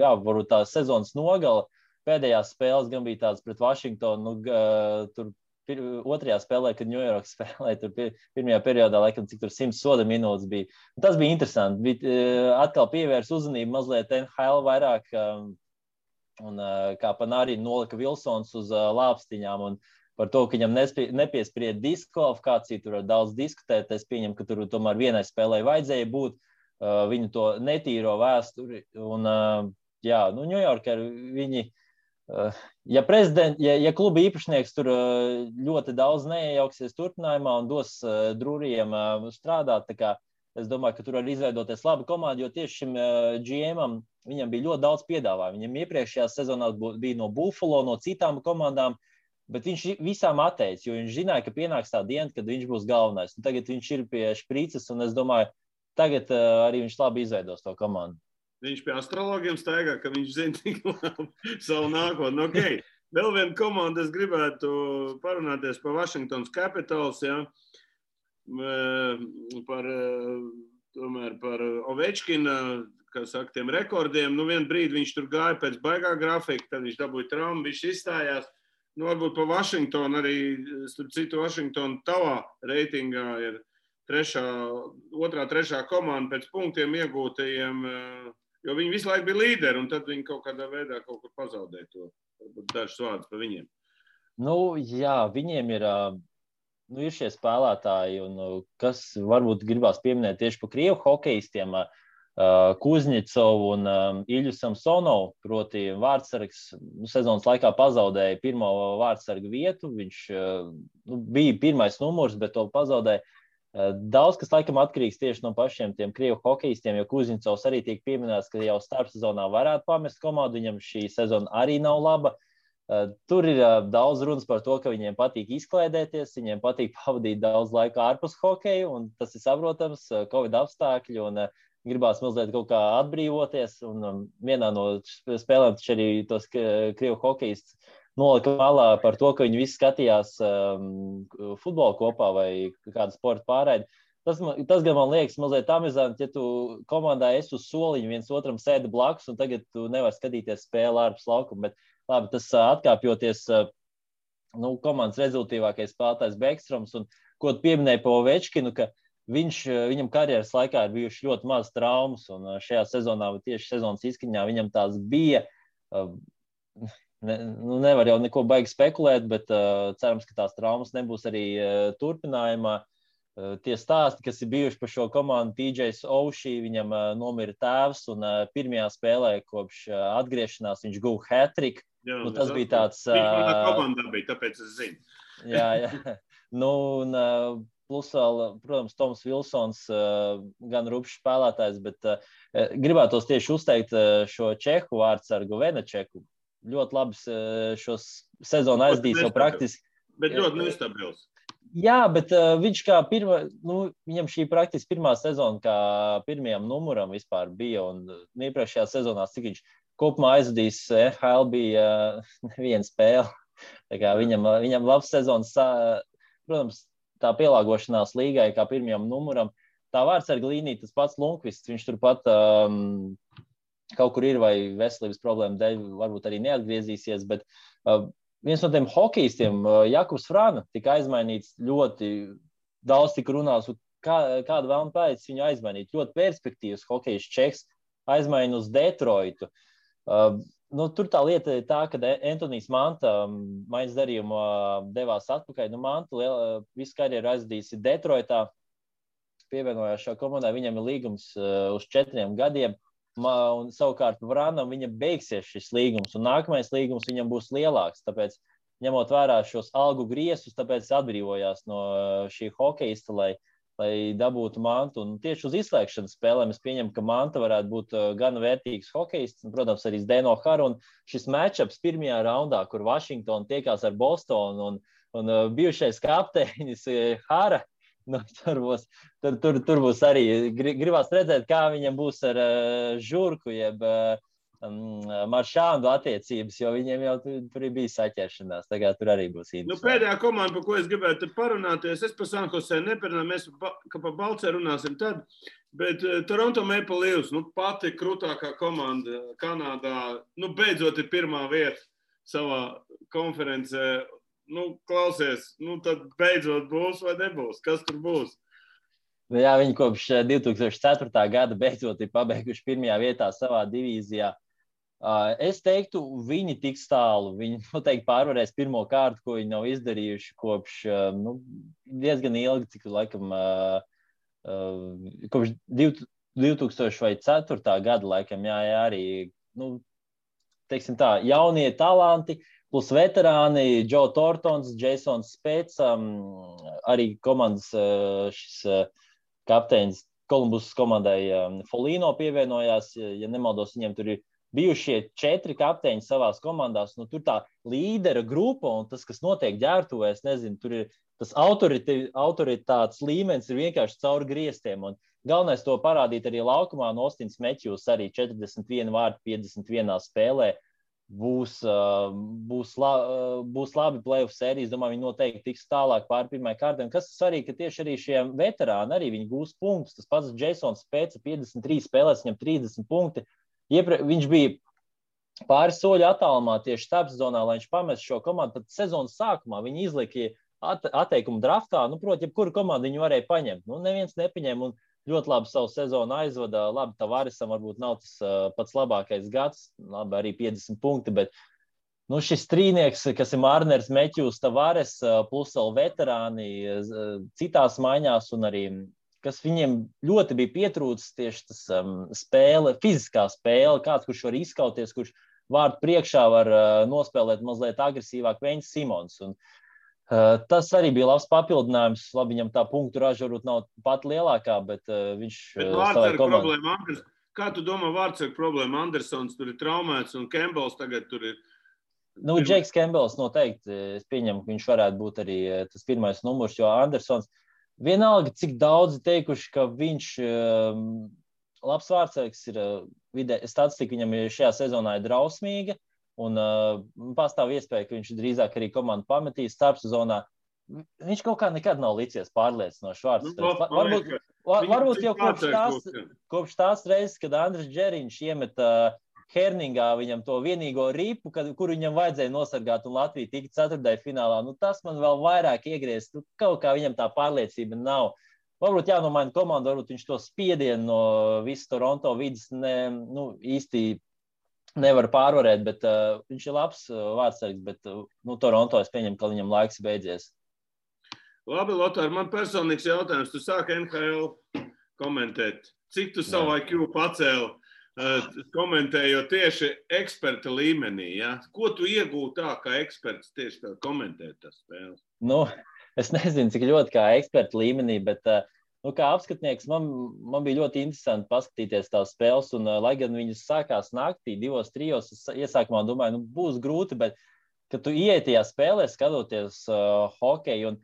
Jā, varbūt tā sezonas nogala. pēdējās spēles gan bija tādas pret Vašingtonu. Nu, tur pir, otrajā spēlē, kad Ņujorka spēlēja, tur pir, pirmajā periodā, laikam, cik tur 100 soda minūtes bija. Un tas bija interesanti. Bija atkal pievērst uzmanību mazliet NHL vairāk. Un kā panāri nolika Vilsons uz lāpstiņām. Un, par to, ka viņam nepiesprieda diskvalifikāciju. Tur var daudz diskutēt. Es pieņemu, ka tur tomēr vienai spēlē vajadzēja būt. Uh, viņu to netīro vēsturi. Un, uh, jā, nu, Ņujorkā viņi. Uh, ja, ja, ja kluba īpašnieks tur ļoti daudz neiejauksies turpinājumā un dos drūriem strādāt, kā, es domāju, ka tur var izveidoties laba komanda, jo tieši šim GM-am viņam bija ļoti daudz piedāvājumu. Viņam iepriekšējā sezonā bija no Buffalo, no citām komandām, uh, Bet viņš visām atteica, jo viņš zināja, ka pienāks tā diena, kad viņš būs galvenais. Un tagad viņš ir pie šprīces, un es domāju, tagad uh, arī viņš labi izveidos to komandu. Viņš pie astrologiem staigā, ka viņš zina tik labi savu nākotni. Okay. Vēl viena komanda, es gribētu parunāties par Washington Capitals, ja? Par, tomēr par Ovečkina, kā saka, tiem rekordiem. Nu, vienu brīdi viņš tur gāja pēc baigā grafika, tad viņš dabūja traumu, viņš izstājās. Nu, varbūt par Vašingtonu arī, starp citu, Vašingtonu tavā reitingā ir trešā, otrā, trešā komanda pēc punktiem iegūtajiem, eh, jo viņi visu laiku bija līderi, un tad viņi kaut kādā veidā kaut kur pazaudēja to. Varbūt dažs vārds par viņiem. Nu, jā, viņiem ir, nu, ir šie spēlētāji, un kas varbūt gribās pieminēt tieši par krievu hokeistiem. Uh, Uh, Kuzņicovu un um, Ilju Samsonovu, proti, vārdsargs nu, sezonas laikā pazaudēja pirmo vārdsargu vietu. Viņš uh, nu, bija pirmais numurs, bet to pazaudēja. Uh, daudz kas laikam atkarīgs tieši no pašiem tiem krievu hokeistiem, jo Kuzņicovs arī tiek pieminēts, ka jau starpsezonā varētu pamest komandu. Viņam šī sezona arī nav laba. Tur ir daudz runas par to, ka viņiem patīk izklaidēties, viņiem patīk pavadīt daudz laika ārpus hokeja, un tas ir saprotams, Covid apstākļi. Un, gribās mazliet kaut kā atbrīvoties. Un um, vienā no spēlēm taču arī tos krievu hokejistus nolika malā par to, ka viņi visi skatījās um, futbolu kopā vai kādu sporta pārraidi. Tas, man, tas gan man liekas mazliet amizanti, ja tu komandā esi uz soliņa, viens otram sēdi blakus, un tagad tu nevari skatīties spēli ārpus laukuma. Bet labi, tas atkāpjoties. Nu, komandas rezultātīvākais spēlētājs Bekstroms, un ko par Ovečkinu, ka Viņš, viņam karjeras laikā ir bijušas ļoti maz traumas, un šajā sezonā, tieši sezonas izskaņā, viņam tās bija. Ne, nu, nevar jau neko baigi spekulēt, bet uh, cerams, ka tās traumas nebūs arī uh, turpinājumā. Uh, tie stāsti, kas ir bijuši par šo komandu, TJs Oshī, viņam uh, nomira tēvs, un uh, pirmajā spēlē kopš uh, atgriešanās viņš guva hat-trick. Nu, tas bija tāds. Manā komandā bija, tāpēc es zinu. jā, jā. Nu, un, Plus, vēl, protams, Toms Vilsons, gan rupšs spēlētājs, bet gribētos tieši uzteikt šo čehu vārdsargu Venačeku. Ļoti labi šos sezonu aizdīs jau praktiski. Bet ļoti nestabils. Jā, bet uh, viņš kā pirmā, nu, viņam šī praktiski pirmā sezona, kā pirmajam numuram vispār bija. Un iepriekšējā sezonā, cik viņš kopumā aizvadījis, NHL bija uh, viena spēle. Viņam, viņam labs sezonas, protams, tā pielāgošanās līgai, kā pirmajam numuram. Tā vārdsarga līnija, tas pats Lunkvists, viņš turpat um, kaut kur ir vai veselības problēmu dēļ, varbūt arī neatgriezīsies. Bet uh, viens no tiem hokeistiem, uh, Jakobs Frāna, tika aizmainīts ļoti daudz, tika runāts, kā, kāda vēlme pēc viņu aizmainīt. Ļoti perspektīvas hokejs čeks aizmaina uz Detroitu. Uh, nu, tur tā lieta ir tā, ka Antonius Manta um, maiņas darījumā devās atpakaļ. Nu, Manta liela, visu karjeru aizdījis Detroitā, pievienojās šā komandā. Viņam ir līgums uh, uz četriem gadiem. Un savukārt Vrānam viņa beigsies šis līgums, un nākamais līgums viņam būs lielāks. Tāpēc, ņemot vērā šos algu griezus, tāpēc atbrīvojās no uh, šī hokeista, lai uh, lai dabūtu mantu. Un tieši uz izslēgšanas spēlēm es pieņemu, ka manta varētu būt uh, gan vērtīgs hokejists, un, protams, arī Dēno Haru. Un šis matčups pirmajā raundā, kur Vašingtona tiekās ar Bostonu un, un uh, bijušais kapteinis uh, Hara. Nu, tur, būs, tur, tur, tur būs arī gribās redzēt, kā viņam būs ar uh, žurku, jeb uh, um, maršānu attiecības, jo viņiem jau tur, tur bija saķeršanās. Tagad tur arī būs īņķis. Nu, pēdējā komanda, par ko es gribētu parunāties, es par Sanhosē neparunāju, mēs pa, par Balcē runāsim tad. Bet uh, Toronto Maple Leafs, nu, pati krūtākā komanda Kanādā, nu, beidzot ir pirmā vieta. savā konferencē. Nu, klausies, nu tad beidzot būs vai nebūs. Kas tur būs? Nu, jā, viņi kopš 2004. Eh, gada beidzot ir pabeiguši pirmajā vietā savā divīzijā. Uh, es teiktu, viņi tiks tālu. Viņi noteikti pārvarēs pirmo kārtu, ko viņi nav izdarījuši kopš uh, nu, diezgan ilgi, cik laikam, uh, kopš 2004. gada, laikam, jā, jā arī nu, teiksim tā, jaunie talanti, plus veterāni, Joe Tortons, Jasons Spēts, um, arī komandas uh, šis uh, kapteinis Kolumbus komandai um, Folīno pievienojās. Ja nemaldos, viņiem tur ir bijušie četri kapteiņi savās komandās. Nu, tur tā līdera grupa un tas, kas notiek ģērbtuvēs, nezinu, tur ir tas autoritātes līmenis ir vienkārši cauri griestiem. Un galvenais to parādīt arī laukumā. Nostins Meķus arī 41 vārdu 51 spēlē būs, būs, la, būs labi playoff sērijas. Domāju, viņi noteikti tiks tālāk pāri pirmai kārtai. Kas svarīgi, ka tieši arī šie veterāni arī gūs punktus. Tas pats Jasons pēc 53 spēlēs, viņam 30 punkti. Iepre, viņš bija pāris soļu attālumā tieši starpsezonā, lai viņš pamestu šo komandu. Tad sezonas sākumā viņi izlika atteikumu draftā. Nu, proti, jebkuru komandu viņi varēja paņemt. Nu, neviens nepaņēma. Un, ļoti labi savu sezonu aizvada. Labi, Tavaresam varbūt nav tas uh, pats labākais gads, labi, arī 50 punkti. Bet nu, šis trīnieks, kas ir Mārners, Meķus, Tavares, plus vēl veterāni citās maiņās, un arī kas viņiem ļoti bija pietrūcis, tieši tas um, spēle, fiziskā spēle, kāds kurš var izkauties, kurš vārdu priekšā var uh, nospēlēt mazliet agresīvāk, Vēņš Simons. Un, uh, Uh, tas arī bija labs papildinājums. Labi, viņam tā punktu raža varbūt nav pat lielākā, bet uh, viņš bet uh, problēma, Anders, Kā tu domā, vārdsargu problēma? Andersons tur ir traumēts un Kembels tagad tur ir. Nu, Džeks Kembels noteikti, es pieņemu, ka viņš varētu būt arī tas pirmais numurs, jo Andersons vienalga, cik daudzi teikuši, ka viņš um, labs vārdsargs ir vidē, statistika viņam šajā sezonā ir drausmīga. Uh, Un uh, pastāv iespēja, ka viņš drīzāk arī komandu pametīs starpsezonā. Viņš kaut kā nekad nav licies pārliecinošs vārds. Nu, varbūt, var, varbūt jau kopš tās, kopš tās reizes, kad Andris Džeriņš iemeta uh, Herningā viņam to vienīgo ripu, kad, kur viņam vajadzēja nosargāt, un Latvija tika ceturtajā finālā. Nu, tas man vēl vairāk iegriezt. Nu, kaut kā viņam tā pārliecība nav. Varbūt jānomaina komanda, varbūt viņš to spiedienu no visas Toronto vidas ne, nu, īsti nevar pārvarēt, bet uh, viņš ir labs uh, vārdsargs. Bet uh, nu, Toronto es pieņemu, ka viņam laiks beidzies. Labi, Lotār, man personīgs jautājums. Tu sāki NHL komentēt. Cik tu savu IQ pacēli, komentējot tieši eksperta līmenī? Ja? Ko tu iegūti tā, kā eksperts tieši komentēt tas spēles? Nu, es nezinu, cik ļoti kā eksperta līmenī, bet uh, nu, kā apskatnieks, man, man bija ļoti interesanti paskatīties tās spēles. Un, uh, lai gan viņas sākās naktī, divos, trijos, es iesākumā domāju, nu, būs grūti, bet kad tu ienāc tajā spēlē, skatoties uh, hokeju. Un,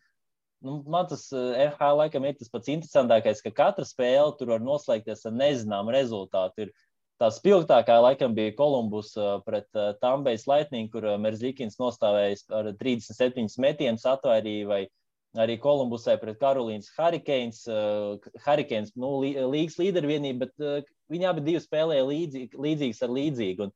nu, man tas NHL laikam ir tas pats interesantākais, ka katra spēle tur var noslēgties ar nezināmu rezultātu. Ir, Tā spilgtākā laikam bija Kolumbus uh, pret uh, Tambejas Lightning, kur uh, Merzlikins nostāvējis ar 37 metienus atvairīja, vai arī Kolumbusai pret Karolīnas Hurricanes. Uh, Hurricanes nu, līgas līdervienība, bet uh, viņi abi divi spēlēja līdzīgi, līdzīgs ar līdzīgu. Un,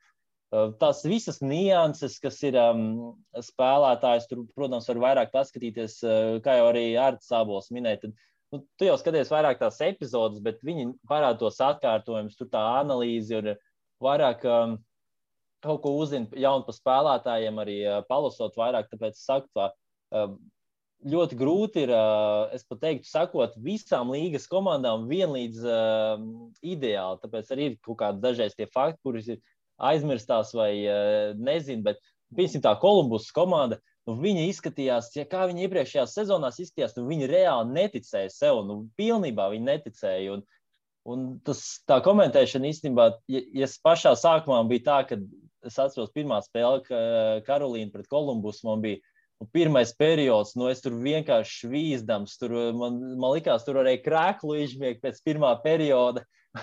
uh, tās visas nianses, kas ir um, spēlētājs, tur, protams, var vairāk paskatīties, uh, kā jau arī Arts Sābols minēja. Tad, nu, tu jau skaties vairāk tās epizodes, bet viņi parāda tos atkārtojumus, tur tā analīze ir vairāk. Um, Kaut ko uzzina jaunu par spēlētājiem, arī uh, palasot vairāk. Tāpēc es saku, tā, uh, ļoti grūti ir, es pat teiktu, sakot visām līgas komandām vienlīdz uh, ideāli. Tāpēc arī ir kaut kādi dažreiz tie fakti, kurus ir aizmirstās vai uh, nezinu. Bet, piemēram, tā Kolumbus komanda, nu, viņi izskatījās, ja kā viņi iepriekšējās sezonās izskatījās, nu, viņi reāli neticēja sev. Nu, pilnībā viņi neticēja. Un, un tas, tā komentēšana īstenībā, ja, ja pašā sākumā bija tā, ka es atceros pirmā spēle, ka Karolīna pret Kolumbusu man bija Un pirmais periods, nu, es tur vienkārši švīzdams, tur man, man likās, tur varēja krēklu izmiegt pēc pirmā perioda.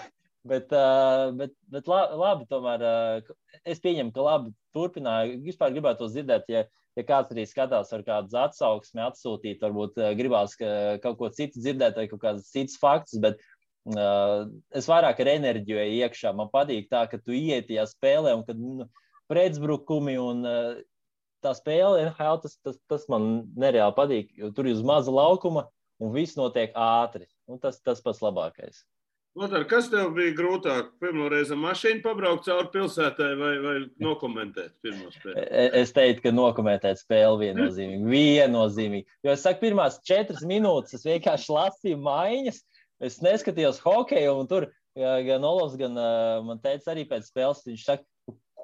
bet, uh, bet, bet labi, tomēr uh, es pieņemu, ka labi turpināja. Vispār gribētu dzirdēt, ja, ja kāds arī skatās ar kādu atsauksmi, atsūtīt, varbūt uh, gribās ka, kaut ko citu dzirdēt vai kaut kādas citas faktus. Bet, Uh, es vairāk ar enerģiju iekšā. Man patīk tā, ka tu ieti tajā spēlē un kad nu, pretbrukumi un tā spēle NHL, tas, tas, tas man nereāli patīk, jo tur ir uz maza laukuma un viss notiek ātri. Un tas tas pats labākais. Lothar, kas tev bija grūtāk? Pirmā reize mašīna pabraukt cauri pilsētai vai, vai nokomentēt pirmo spēli? E, es teiktu, ka nokomentēt spēli viennozīmīgi. viennozīmīgi. Jo es saku, pirmās četras minūtes es vienkārši lasīju maiņas. Es neskatījos hokeju, un tur gan Olovs, gan uh, man teica arī pēc spēles, viņš saka,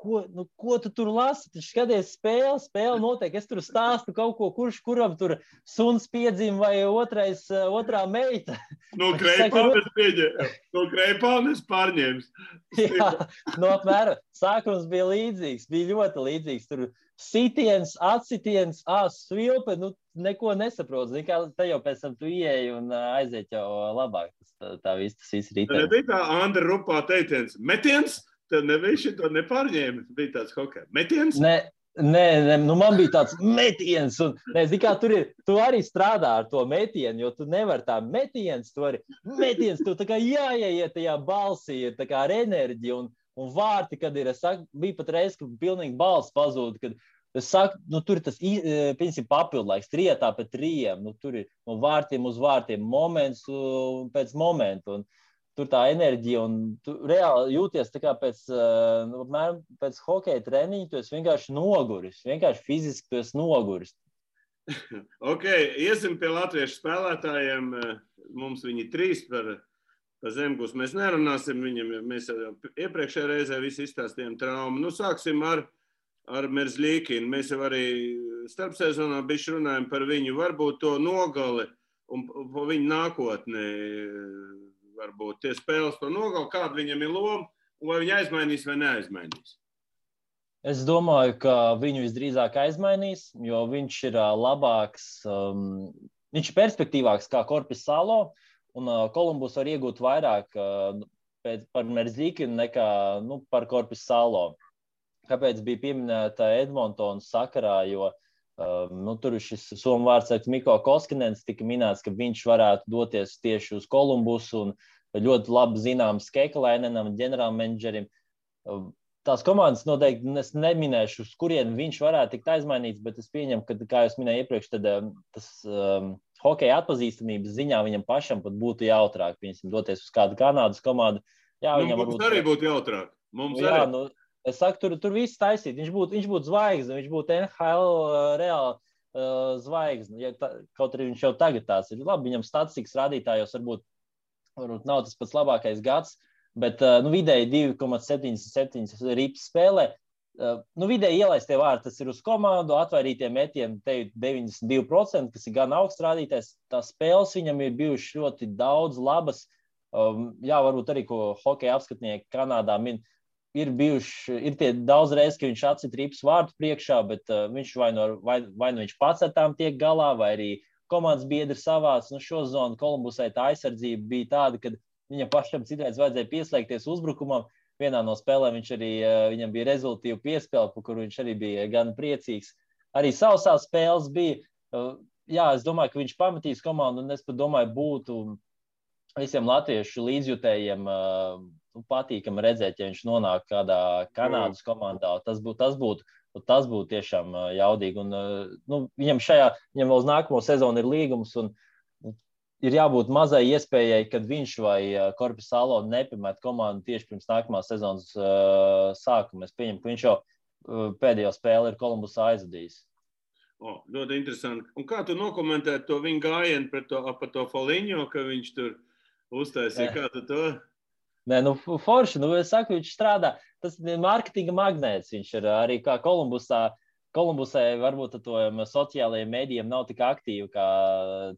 ko, nu, ko tu tur lasi? Tu skaties, spēle, spēle notiek. Es tur stāstu kaut ko, kurš kuram tur suns piedzima vai otrais, eh, otrā meita. No kreipānes pieņēma. No kreipānes pārņēmis. Jā, no apmēram. Sākums bija līdzīgs, bija ļoti līdzīgs. Tur sitiens, atsitiens, svilpe, nu, neko nesaprotu. Zini, kā te jau pēc tam tu ieeji un aiziet jau labāk. Tas, tā, tā viss, tas viss rīt. Tā bija tā Andra Rupā teiciens. Metiens! Tad neviens to nepārņēma. Bija tāds hockey metiens. Ne. Nē, nē nu man bija tāds metiens, un ne, zin, tur ir. Tu arī strādā ar to metienu, jo tu nevari tā metiens, tu arī metiens, tu tā kā jāieiet tajā balsī, ir tā kā ar enerģiju un, un vārti, kad ir. Es saku, bija pat reiz, kad pilnīgi balss pazūd, kad es saku, nu tur tas, piemēram, papildu laiks, trietā pēc trījiem, nu tur ir no vārtiem uz vārtiem moments pēc momentu. Un, tur tā enerģija, un tu reāli jūties pēc, uh, nu, pēc hokeja treniņa, tu esi vienkārši noguris. Vienkārši fiziski tu esi noguris. ok, iesim pie latviešu spēlētājiem. Mums viņi trīs par, par zemgus. Mēs nerunāsim viņam, mēs iepriekšējā reizē visi izstāstījām traumu. Nu, sāksim ar, ar Merzlīkinu. Mēs jau arī starpsezonā bišķi runājam par viņu, varbūt to nogali un par viņu nākotni varbūt tie spēles to nogalu, kāda viņam ir loma, un vai viņi aizmainīs vai neaizmainīs. Es domāju, ka viņu visdrīzāk aizmainīs, jo viņš ir labāks, um, viņš ir perspektīvāks kā Korpus Salo, un uh, Kolumbus var iegūt vairāk uh, pēc, par Merzīkinu nekā nu, par Korpus Salo. Kāpēc bija pieminēta Edmontona sakarā, jo uh, nu, tur šis somu vārds Miko Koskinens tika minēts, ka viņš varētu doties tieši uz Kolumbusu un ļoti labi zināms Kekalēnenam, ģenerālmenedžerim. Tās komandas noteikti es neminēšu, uz kurien viņš varētu tikt aizmainīts, bet es pieņemu, ka, kā jau minēju iepriekš, tad um, tas um, hokeja atpazīstamības ziņā viņam pašam pat būtu jautrāk, piemēram, doties uz kādu Kanādas komandu. Jā, nu, viņam varbūt... arī būtu jautrāk. Mums jā, arī. Nu, es saku, tur, tur viss taisīt. Viņš būtu, viņš būtu zvaigzne, viņš būtu NHL uh, reāli uh, zvaigzne. Ja tā, kaut arī viņš jau tagad tāds ir. Labi, viņam statistikas rādītājos varbūt varbūt nav tas pats labākais gads, bet nu, vidēji 2,77 rips spēlē. Nu, vidēji ielaistie vārti, tas ir uz komandu, atvairītie metieni, te ir 92%, kas ir gan augsts rādītājs. Tās spēles viņam ir bijušas ļoti daudz labas. Um, jā, varbūt arī, ko hokeja apskatnieki Kanādā min, ir bijuši, ir tie daudz reizes, ka viņš atcīt rips vārtu priekšā, bet uh, viņš vai nu, vai, vai nu viņš pats ar tām tiek galā, vai arī komandas biedri savāc. Nu, šo zonu Kolumbusai tā aizsardzība bija tāda, ka viņam pašam citreiz vajadzēja pieslēgties uzbrukumam. Vienā no spēlēm viņš arī, eh, viņam bija rezultātu piespēle, par kuru viņš arī bija gan priecīgs. Arī sausās spēles bija. Eh, jā, es domāju, ka viņš pamatīs komandu, un es pat domāju, būtu visiem latviešu līdzjutējiem eh, nu, patīkami redzēt, ja viņš nonāk kādā Kanādas komandā. Tas būtu, tas būtu Tas būtu tiešām jaudīgi. Un, nu, viņam šajā, viņam vēl uz nākamo sezonu ir līgums, un ir jābūt mazai iespējai, kad viņš vai Korpus Salo nepamet komandu tieši pirms nākamās sezonas uh, sākuma. Es pieņemu, ka viņš jau uh, pēdējo spēli ir Kolumbusā aizvadījis. O, ļoti interesanti. Un kā tu nokomentētu to viņa gājienu pret to, to Faliņo, ka viņš tur uztaisīja? Kā tu to? Nē, nu, forši, nu, es saku, viņš strādā. Tas ir mārketinga magnēts. Viņš ir arī kā Kolumbusā. Kolumbusē varbūt to sociālajiem mēdījiem nav tik aktīvi kā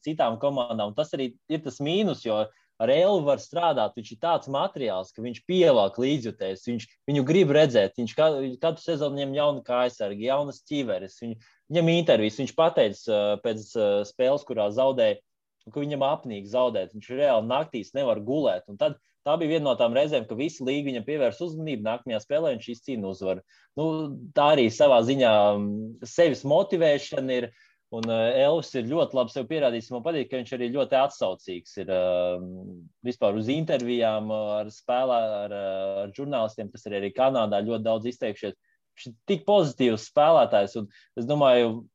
citām komandām. Tas arī ir tas mīnus, jo ar Elu var strādāt. Viņš ir tāds materiāls, ka viņš pievelk līdzjutējus. Viņš viņu grib redzēt. Viņš katru sezonu ņem jaunu kājsargu, jaunas ķiveres. Viņu, viņam intervijas. Viņš pateica pēc spēles, kurā zaudēja, ka viņam apnīk zaudēt. Viņš reāli naktīs nevar gulēt. Un tad tā bija viena no tām reizēm, ka visi līga viņam pievērs uzmanību. Nākamajā spēlē viņš izcīna uzvaru. Nu, tā arī savā ziņā mm, sevis motivēšana ir. Un uh, Elvis ir ļoti labi sev pierādījis. Man patīk, ka viņš arī ļoti atsaucīgs ir uh, vispār uz intervijām ar spēlē, ar, uh, ar žurnālistiem, kas ir arī Kanādā ļoti daudz izteikšies. viņš ir tik pozitīvs spēlētājs. Es domāju,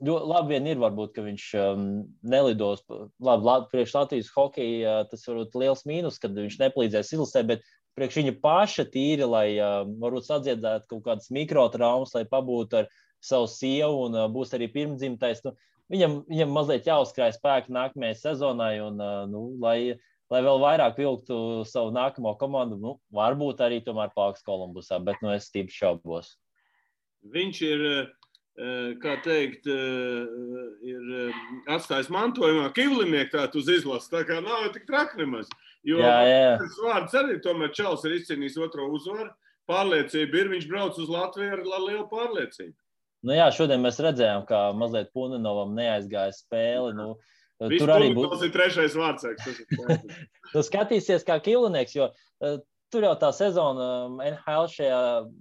labi vien ir, varbūt, ka viņš um, nelidos. Labi, labi priekš Latvijas hokeja uh, tas varbūt liels mīnus, kad viņš nepalīdzēs izlasē, bet priekš viņa paša tīri, lai uh, varbūt sadziedētu kaut kādas mikrotraumas, lai pabūtu ar savu sievu un uh, būs arī pirmdzimtais. Nu, viņam, viņam mazliet jāuzkrāj spēki nākamajai sezonai, un uh, nu, lai, lai vēl vairāk vilktu savu nākamo komandu, nu, varbūt arī tomēr paliks Kolumbusā, bet nu, es tīri šaubos. Viņš ir. Kā teikt, ir atstājis mantojumā Kivlinieku tādu uz izlases. Tā kā nav tik traki nemaz. Jo jā, jā. tas vārds arī tomēr Čels ir izcīnījis otro uzvaru. Pārliecība ir, viņš brauc uz Latviju ar lielu pārliecību. Nu jā, šodien mēs redzējām, ka mazliet Puninovam neaizgāja spēle. Nu, Viss tur arī būs. Tas ir trešais vārds. tu skatīsies kā kilinieks, jo tur jau tā sezona um, NHL šajā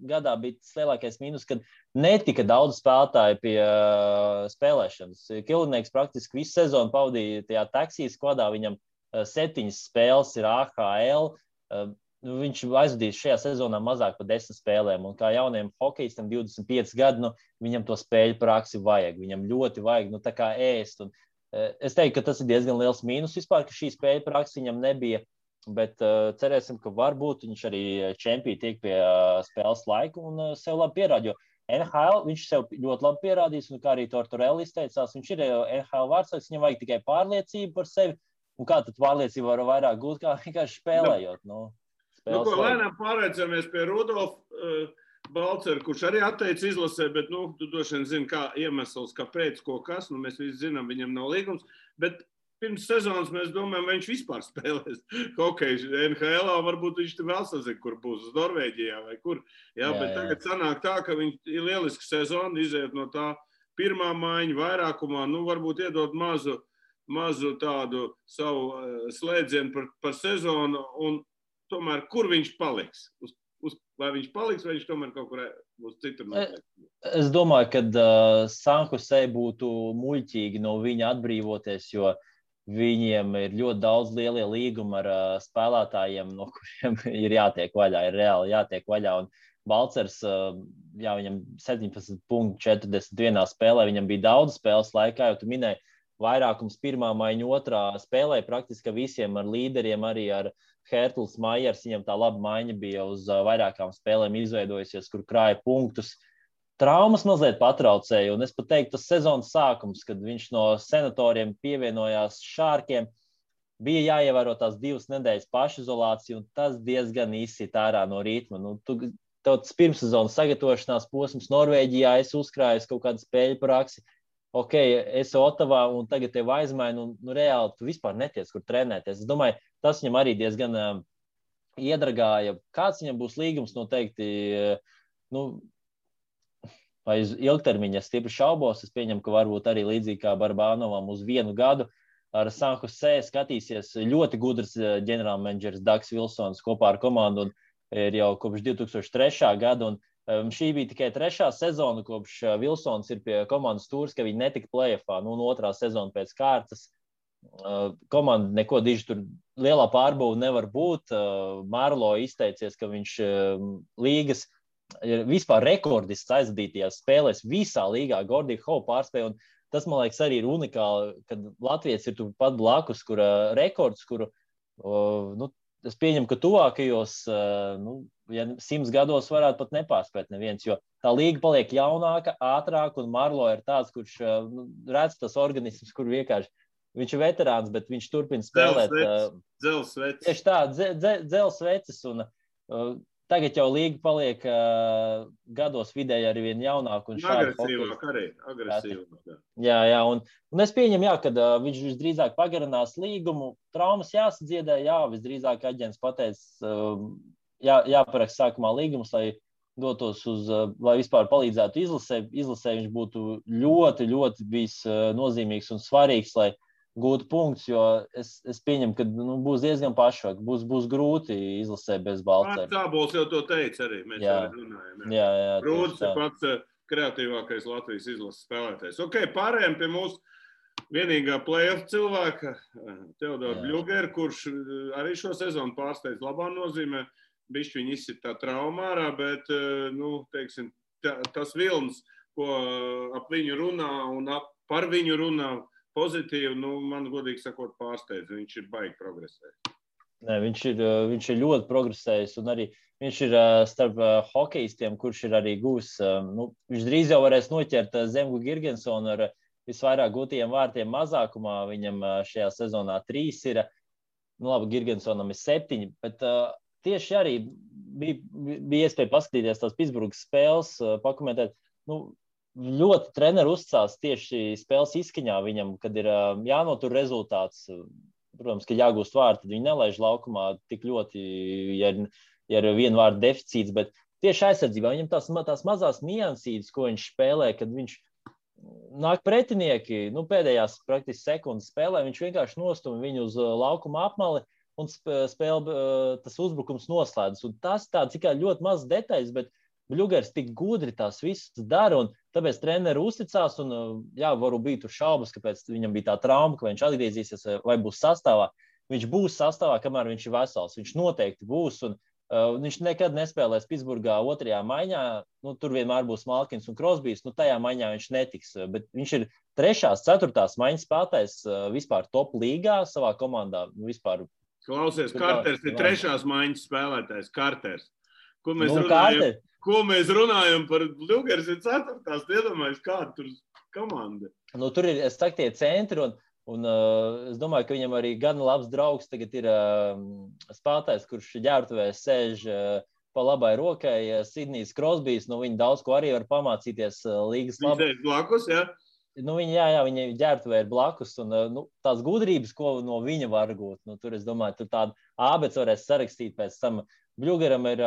gadā bija tas lielākais mīnus, kad netika daudz spēlētāju pie uh, spēlēšanas. Kilinieks praktiski visu sezonu pavadīja tajā taksijas kodā. Viņam uh, septiņas spēles ir AHL. Uh, nu, viņš aizvadīs šajā sezonā mazāk par desmit spēlēm. Un kā jaunam hokeistam, 25 gadu, nu, viņam to spēļu praksi vajag. Viņam ļoti vajag nu, ēst. Un, uh, es teiktu, ka tas ir diezgan liels mīnus vispār, ka šī spēļu praksa viņam nebija. Bet uh, cerēsim, ka varbūt viņš arī čempions tiek pie uh, spēles laika un uh, sev labi pierāda. NHL viņš sev ļoti labi pierādījis, un kā arī Tortorelli izteicās, viņš ir NHL vārds, viņam vajag tikai pārliecību par sevi. Un kā tad pārliecību var vairāk gūt, kā vienkārši spēlējot? Nu. Nu, ko, lēnām pārēcamies pie Rudolfa uh, Balcera, kurš arī atteica izlasē, bet nu, tu droši vien zini, kā iemesls, kāpēc, ko kas. Nu, mēs visi zinām, viņam nav līgums. Bet pirms sezonas mēs domājam, vai viņš vispār spēlēs hokeju. NHL varbūt viņš tur vēl sazina, kur būs uz Norvēģijā vai kur. Jā, jā, bet jā. tagad sanāk tā, ka viņš ir lieliski sezona, iziet no tā pirmā maiņa vairākumā, nu varbūt iedot mazu, mazu tādu savu uh, slēdzienu par, par sezonu. Un, tomēr kur viņš paliks? Uz, uz, vai viņš paliks, vai viņš tomēr kaut kur būs citur? Notiek? Es domāju, ka uh, Sankusei būtu muļķīgi no viņa atbrīvoties, jo viņiem ir ļoti daudz lielie līgumi ar uh, spēlētājiem, no kuriem ir jātiek vaļā, ir reāli jātiek vaļā. Un Balcers, uh, jā, viņam 17,41 spēlē, viņam bija daudz spēles laikā, jau tu minēji, vairākums pirmā maiņa, otrā spēlē praktiski visiem ar līderiem, arī ar uh, Hertls Maijers, viņam tā laba maiņa bija uz vairākām spēlēm izveidojusies, kur krāja punktus. Traumas mazliet patraucēja, un es pat teiktu, tas sezonas sākums, kad viņš no senatoriem pievienojās šārkiem, bija jāievēro tās divas nedēļas pašizolācija, un tas diezgan izsit ārā no ritma. Nu, tu, tas pirmssezonas sagatavošanās posms Norvēģijā, es uzkrāju kaut kādu spēļu praksi, ok, es esmu Otavā un tagad tev aizmainu, un nu, reāli tu vispār neties, kur trenēties. Es domāju, tas viņam arī diezgan uh, iedragāja. Kāds viņam būs līgums, noteikti. Uh, nu, vai uz ilgtermiņa stipri šaubos. Es pieņemu, ka varbūt arī līdzīgi kā Barbānovam uz vienu gadu ar Sanku Sē skatīsies ļoti gudrs ģenerālmenedžers Daks Vilsons kopā ar komandu. Ir jau kopš 2003. gada, un Um, šī bija tikai trešā sezona, kopš uh, Vilsons ir pie komandas stūres, ka viņi netika plēsoņā. Nu, un otrā sezona pēc kārtas. Uh, komanda neko diži tur lielā pārbūve nevar būt. Uh, Mārlo izteicies, ka viņš līgas ir vispār rekordists aizvadītajās spēlēs visā līgā. Gordija Hau pārspēja. Tas, man liekas, arī ir unikāli, kad Latvijas ir pat blakus, kur uh, rekords, kuru uh, nu, es pieņemu, ka tuvākajos, eh, nu, ja simts gados varētu pat nepārspēt neviens, jo tā līga paliek jaunāka, ātrāka, un Marlo ir tāds, kurš eh, nu, redz tas organisms, kur vienkārši viņš ir veterāns, bet viņš turpina spēlēt. Dzelsvecis. Tieši tā, dzelsvecis. Un uh, Tagad jau līga paliek uh, gados vidēji arī vien jaunāk un agresīvāk. Arī, agresīvāk. Jā, jā un, un es pieņemu, jā, ka uh, viņš visdrīzāk pagarinās līgumu. Traumas jāsadziedē, jā, visdrīzāk aģents pateica, uh, jā, jāparaksta sākumā līgums, lai dotos uz, uh, lai vispār palīdzētu izlasē. Izlasē viņš būtu ļoti, ļoti bijis uh, nozīmīgs un svarīgs, lai uh, gūt punktus, jo es, es pieņemu, ka nu, būs diezgan pašvāk. Būs, būs grūti izlasēt bez balta. Tā būs jau to teica arī. Mēs jā. arī runājam. Jā, jā, jā Rūds ir pats eh, kreatīvākais Latvijas izlases spēlētājs. Ok, pārējiem pie mūsu vienīgā playoff cilvēka, eh, Teodora Bļūgera, kurš eh, arī šo sezonu pārsteidz labā nozīmē. Bišķi viņi izsit tā traumā bet, nu, teiksim, tā, tas vilnis, ko ap viņu runā un ap, par viņu runā pozitīvi, nu, man godīgi sakot, pārsteidz. Viņš ir baigi progresējis. Nē, viņš, ir, viņš ir ļoti progresējis arī viņš ir starp hokeistiem, kurš ir arī gūs. Nu, viņš drīz jau varēs noķert Zemgu Girgensonu ar visvairāk gūtajiem vārtiem mazākumā. Viņam šajā sezonā trīs ir. Nu, labi, Girgensonam ir septiņi, bet tieši arī bija, bija iespēja paskatīties tās Pitsburgas spēles, pakomentēt. Nu, ļoti treneris uzticās tieši spēles izskaņā viņam, kad ir jānotur rezultāts. Protams, ka jāgūst vārti, tad viņi nelaiž laukumā tik ļoti, ja ir, ja ir viena vārda deficīts, bet tieši aizsardzībā viņam tās, tās mazās niansītes, ko viņš spēlē, kad viņš nāk pretinieki, nu, pēdējās praktiski sekundes spēlē, viņš vienkārši nostumj viņu uz laukuma apmali un spēle, tas uzbrukums noslēdzas. Un tas tāds ļoti mazs detaļas, bet Bluegers tik gudri tās visas dara, un tāpēc treneris uzticās. Un, jā, varu būt šaubas, kāpēc viņam bija tā trauma, ka viņš atgriezīsies vai būs sastāvā. Viņš būs sastāvā, kamēr viņš ir vesels. Viņš noteikti būs. Un, uh, viņš nekad nespēlēs Pitsburgā otrajā maiņā. Nu, tur vienmēr būs Malkins un Krosbīs. Nu, tajā maiņā viņš netiks. Bet viņš ir trešās, ceturtās maiņas spēlētājs uh, vispār top līgā savā komandā. Nu, vispār Klausies, Karters ir trešās maiņas spēlētājs. Karters. Ko mēs, nu, runājam, Karter. Ko mēs runājam par Lugers ir ceturtās, iedomājies, kāda tur komanda. Nu, tur ir, es saku, tie centri, un, un uh, es domāju, ka viņam arī gan labs draugs tagad ir uh, spēlētājs, kurš ģērbtuvē sēž uh, pa labai rokai, uh, Sidnijs Krosbijs, nu viņi daudz ko arī var pamācīties uh, līgas labā. Viņš sēž blakus, jā. Ja? nu, viņa, jā, jā, viņa ģērbtuvē ir blakus. Un, nu, tās gudrības, ko no viņa var gūt, nu, tur es domāju, tur tādu ābec varēs sarakstīt pēc tam. Bļūgaram ir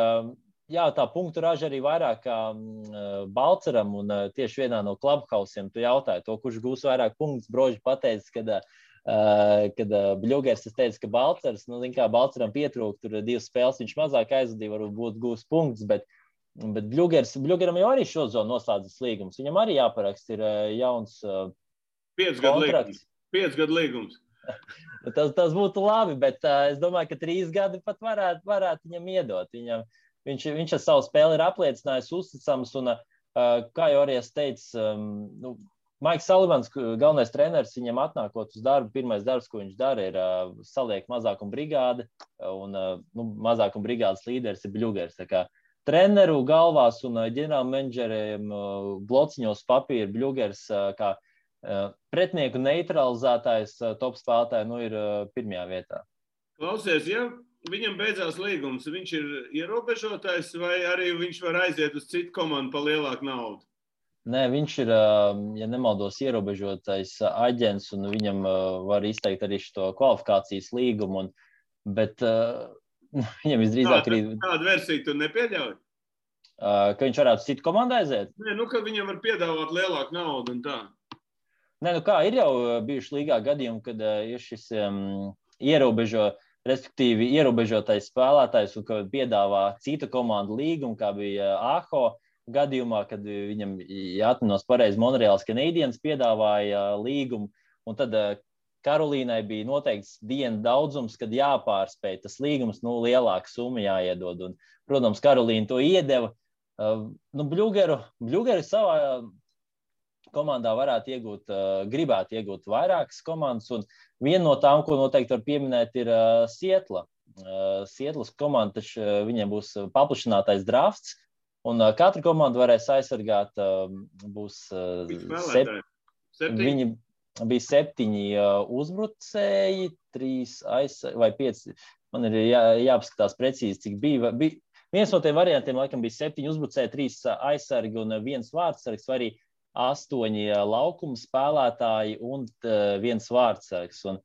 jā, tā punktu raža arī vairāk kā uh, Balceram. Un uh, tieši vienā no klubhausiem tu jautāji to, kurš gūs vairāk punktus. Broži pateica, ka. Uh, kad uh, Bļūgers teica, ka Balcers, nu, kā Balceram pietrūka, tur divas spēles viņš mazāk aizvadīja, varbūt gūs punktus, bet uh, Bet Bluegers, Bluegeram jau arī šo zonu noslēdzas līgums. Viņam arī jāparaksta ir uh, jauns uh, piecas gadu līgums. Piec gadu līgums. tas, tas būtu labi, bet uh, es domāju, ka trīs gadi pat varētu, varētu viņam iedot. Viņam, viņš, viņš ar savu spēli ir apliecinājis uzticams. Un, uh, kā jau arī es teicu, um, nu, Maiks Salivans, galvenais treneris, viņam atnākot uz darbu, pirmais darbs, ko viņš dara, ir uh, saliekt mazākuma brigādi. Un uh, nu, mazākuma brigādes līderis ir Bluegers treneru galvās un ģenerālmenedžeriem blociņos papīra bļūgers, kā pretinieku neutralizētājs top spēlētāji, nu ir pirmajā vietā. Klausies, ja viņam beidzās līgums, viņš ir ierobežotājs vai arī viņš var aiziet uz citu komandu par lielāku naudu? Nē, viņš ir, ja nemaldos, ierobežotais aģents, un viņam var izteikt arī šo kvalifikācijas līgumu. Un, bet Viņam visdrīzāk ir. Kādu versiju tu nepieļauj? Uh, ka viņš varētu citu komandu aiziet? Nē, nu, ka viņam var piedāvāt lielāku naudu un tā. Nē, nu kā ir jau bijuši līgā gadījumi, kad uh, ir šis um, ierobežo, respektīvi ierobežotais spēlētājs un ka piedāvā citu komandu līgumu, kā bija AHO gadījumā, kad viņam, ja atminos pareizi, Monreāls Canadiens piedāvāja līgumu, un tad uh, Karolīnai bija noteikts dienu daudzums, kad jāpārspēj tas līgums, nu, lielāka summa jāiedod. Un, protams, Karolīna to iedeva. Uh, nu, Bluegeru, Bluegeru savā komandā varētu iegūt, uh, gribētu iegūt vairākas komandas, un viena no tām, ko noteikti var pieminēt, ir uh, Sietla. Uh, Sietlas komanda, taču viņiem būs paplašinātais drafts, un katra komanda varēs aizsargāt, būs sep... Viņi, bija septiņi uzbrucēji, trīs aizsargi vai pieci. Man ir jā, jāapskatās precīzi, cik bija. bija. Viens no tiem variantiem, laikam, bija septiņi uzbrucēji, trīs aizsargi un viens vārdsargs, vai arī astoņi laukuma spēlētāji un viens vārdsargs. Un,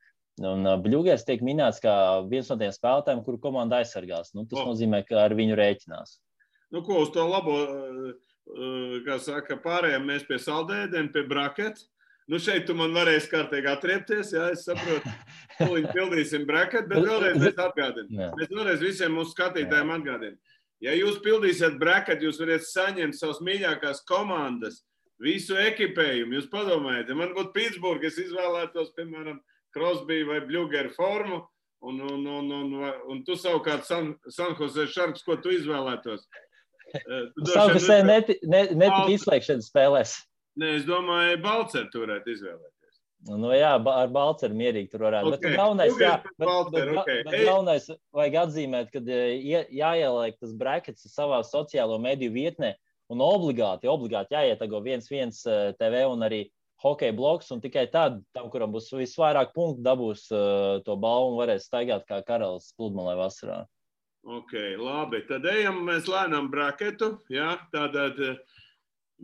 un Bļūgers tiek minēts kā viens no tiem spēlētājiem, kuru komanda aizsargās. Nu, tas oh. nozīmē, ka ar viņu rēķinās. Nu, ko uz to labo, kā saka, pārējām mēs pie saldēdiena, pie braketa. Nu, šeit tu man varēsi kārtīgi atriepties, jā, es saprotu. Tūlīt pildīsim braketu, bet vēlreiz mēs atgādinām. Mēs vēlreiz visiem mūsu skatītājiem atgādinām. Ja jūs pildīsiet braketu, jūs varat saņemt savas mīļākās komandas, visu ekipējumu. Jūs padomājiet, ja man būtu Pitsburgā, es izvēlētos, piemēram, Crosby vai Bluegeru formu, un, un, un, un, un tu savukārt San, San Jose Sharks, ko tu izvēlētos? Savkasē netika ne, ne izslēgšanas spēlēs. Nē, es domāju, Balcer turētu izvēlēties. Nu, jā, ar Balceru mierīgi tur varētu. Okay. Bet galvenais, jā, bet, Balcer, bet, okay. bet galvenais vajag atzīmēt, ka jāieliek tas brackets savā sociālo mediju vietnē un obligāti, obligāti jāietago viens viens TV un arī hokeja bloks, un tikai tad, tam, kuram būs visvairāk punktu, dabūs uh, to balvu un varēs staigāt kā karalis pludmalē vasarā. Ok, labi. Tad ejam mēs lēnām braketu. Ja? Tātad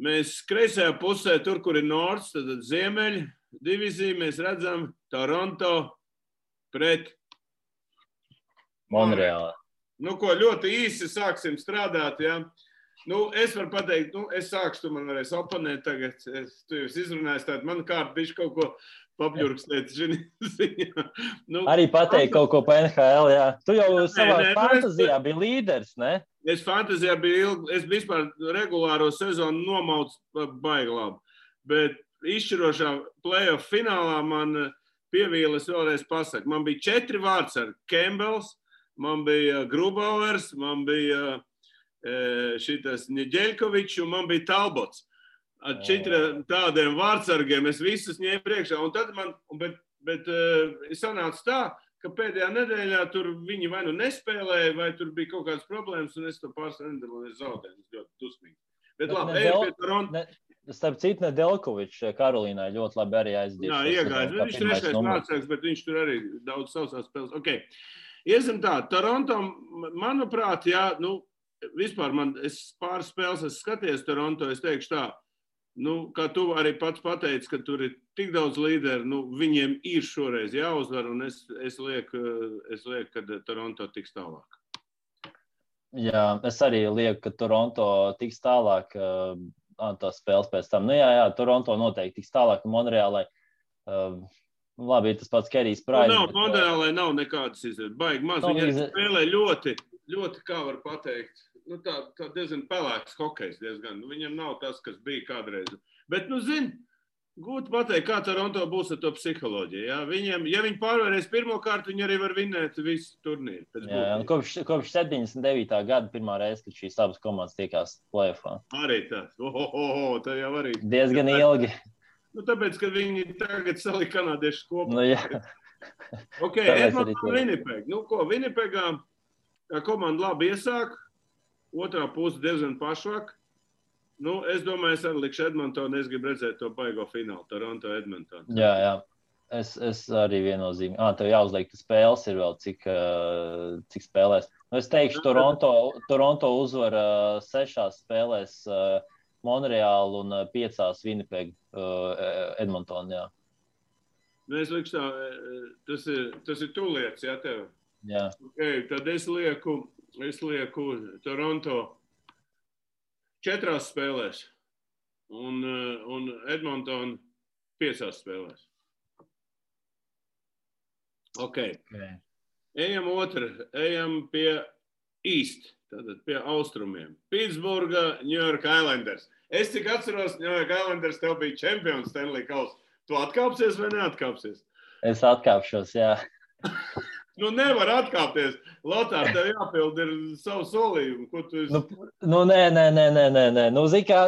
mēs kreisajā pusē, tur, kur ir Nords, tad ziemeļi divīzija, mēs redzam Toronto pret Monreālu. Nu, ko ļoti īsi sāksim strādāt. Ja? Nu, es varu pateikt, nu, es sākšu, tu man varēs oponēt tagad. Es, tu jau izrunājies, tad man kārt bišķi kaut ko papļurkstēt. Nu, Arī pateikt kaut ko par NHL, jā. Tu jau nē, savā nē, fantazijā nu, biji līderis, ne? Es fantazijā biju ilgi, es vispār regulāro sezonu nomaucu baigi labi. Bet izšķirošā playoff finālā man pievīles vēlreiz pasaka. Man bija četri vārds ar Kembels, man bija Grubauers, man bija šitas Ņeģeļkovičs un man bija Talbots. Ar četriem tādiem vārdsargiem es visus ņēmu priekšā. Un tad man, bet, bet es sanācu tā, ka pēdējā nedēļā tur viņi vai nu nespēlēja, vai tur bija kaut kādas problēmas, un es to pārstāvu nedēļu zaudēju. Tas ļoti dusmīgi. Bet, bet labi, ejam pie Toronto. Starp citu, Nedelkovičs Karolīnai ļoti labi arī aizdīja. Jā, iegājis. Viņš ir trešais vārdsargs, bet viņš tur arī daudz sausās spēles. Okay. Iesim tā, Toronto, manuprāt, jā, nu, vispār man pāris spēles esmu skatījies Toronto. Es teikšu tā, nu, kā tu arī pats pateici, ka tur ir tik daudz līderu, nu, viņiem ir šoreiz jāuzvar, un es, es lieku, es lieku ka Toronto tiks tālāk. Jā, es arī lieku, ka Toronto tiks tālāk. Uh, tās spēles pēc tam. Nu, jā, jā, Toronto noteikti tiks tālāk, un Monreālai. Uh, Labi, tas pats Kerijs Prāts. Nu, nav, Monreālai nav nekādas izredzes. Baigi maz. Viņi iz... spēlē ļoti, ļoti, kā var pateikt, nu, tā, tā diezgan pelēks hokejs. Diezgan. Nu, viņam nav tas, kas bija kādreiz. Bet, nu, zini, gūti pateikt, kā Toronto būs ar to psiholoģiju. Ja? Viņiem, ja viņi pārvarēs pirmo kārtu, viņi arī var vinēt visu turnīru. Jā, jā, kopš, kopš 79. gada pirmā reize, kad šīs abas komandas tikās plēfā. Arī tas. Oh, oh, oh, tā jau arī. Diezgan jā, ilgi. Nu, tāpēc, ka viņi tagad salika kanādiešus kopā. Nu, jā. ok, Edmonton Winnipeg. Nu, ko, Winnipegā komanda labi iesāk, otrā puse diezgan pašvāk. Nu, es domāju, es arī likšu Edmontonu. Es gribu redzēt to baigo finālu, Toronto Edmontonu. Jā, jā. Es, es arī viennozīmīgi. Ah, tev jāuzliek, ka spēles ir vēl cik, uh, cik spēlēs. Nu, es teikšu, Toronto, Toronto uzvar uh, sešās spēlēs uh, Monreālu un uh, piecās Winnipeg uh, Edmontonā. Nu, es lieku, tā, tas ir, tas ir tūlietis, jā, tev. Jā. Okay, tad es lieku, es lieku Toronto četrās spēlēs un, eh, un Edmontona piecās spēlēs. Okay. Okay. Ejam otru, ejam pie īst, tātad pie austrumiem. Pitsburga, New York Islanders. Es cik atceros, New York Islanders tev bija čempions Stanley Kausa. Tu atkāpsies vai neatkāpsies? Es atkāpšos, jā. Nu, nevar atkāpties. Lotārs, tev jāpild ir savu solījumu. Ko tu esi? Nu, nu nē, nē, nē, nē, nē, nē. Nu, kā,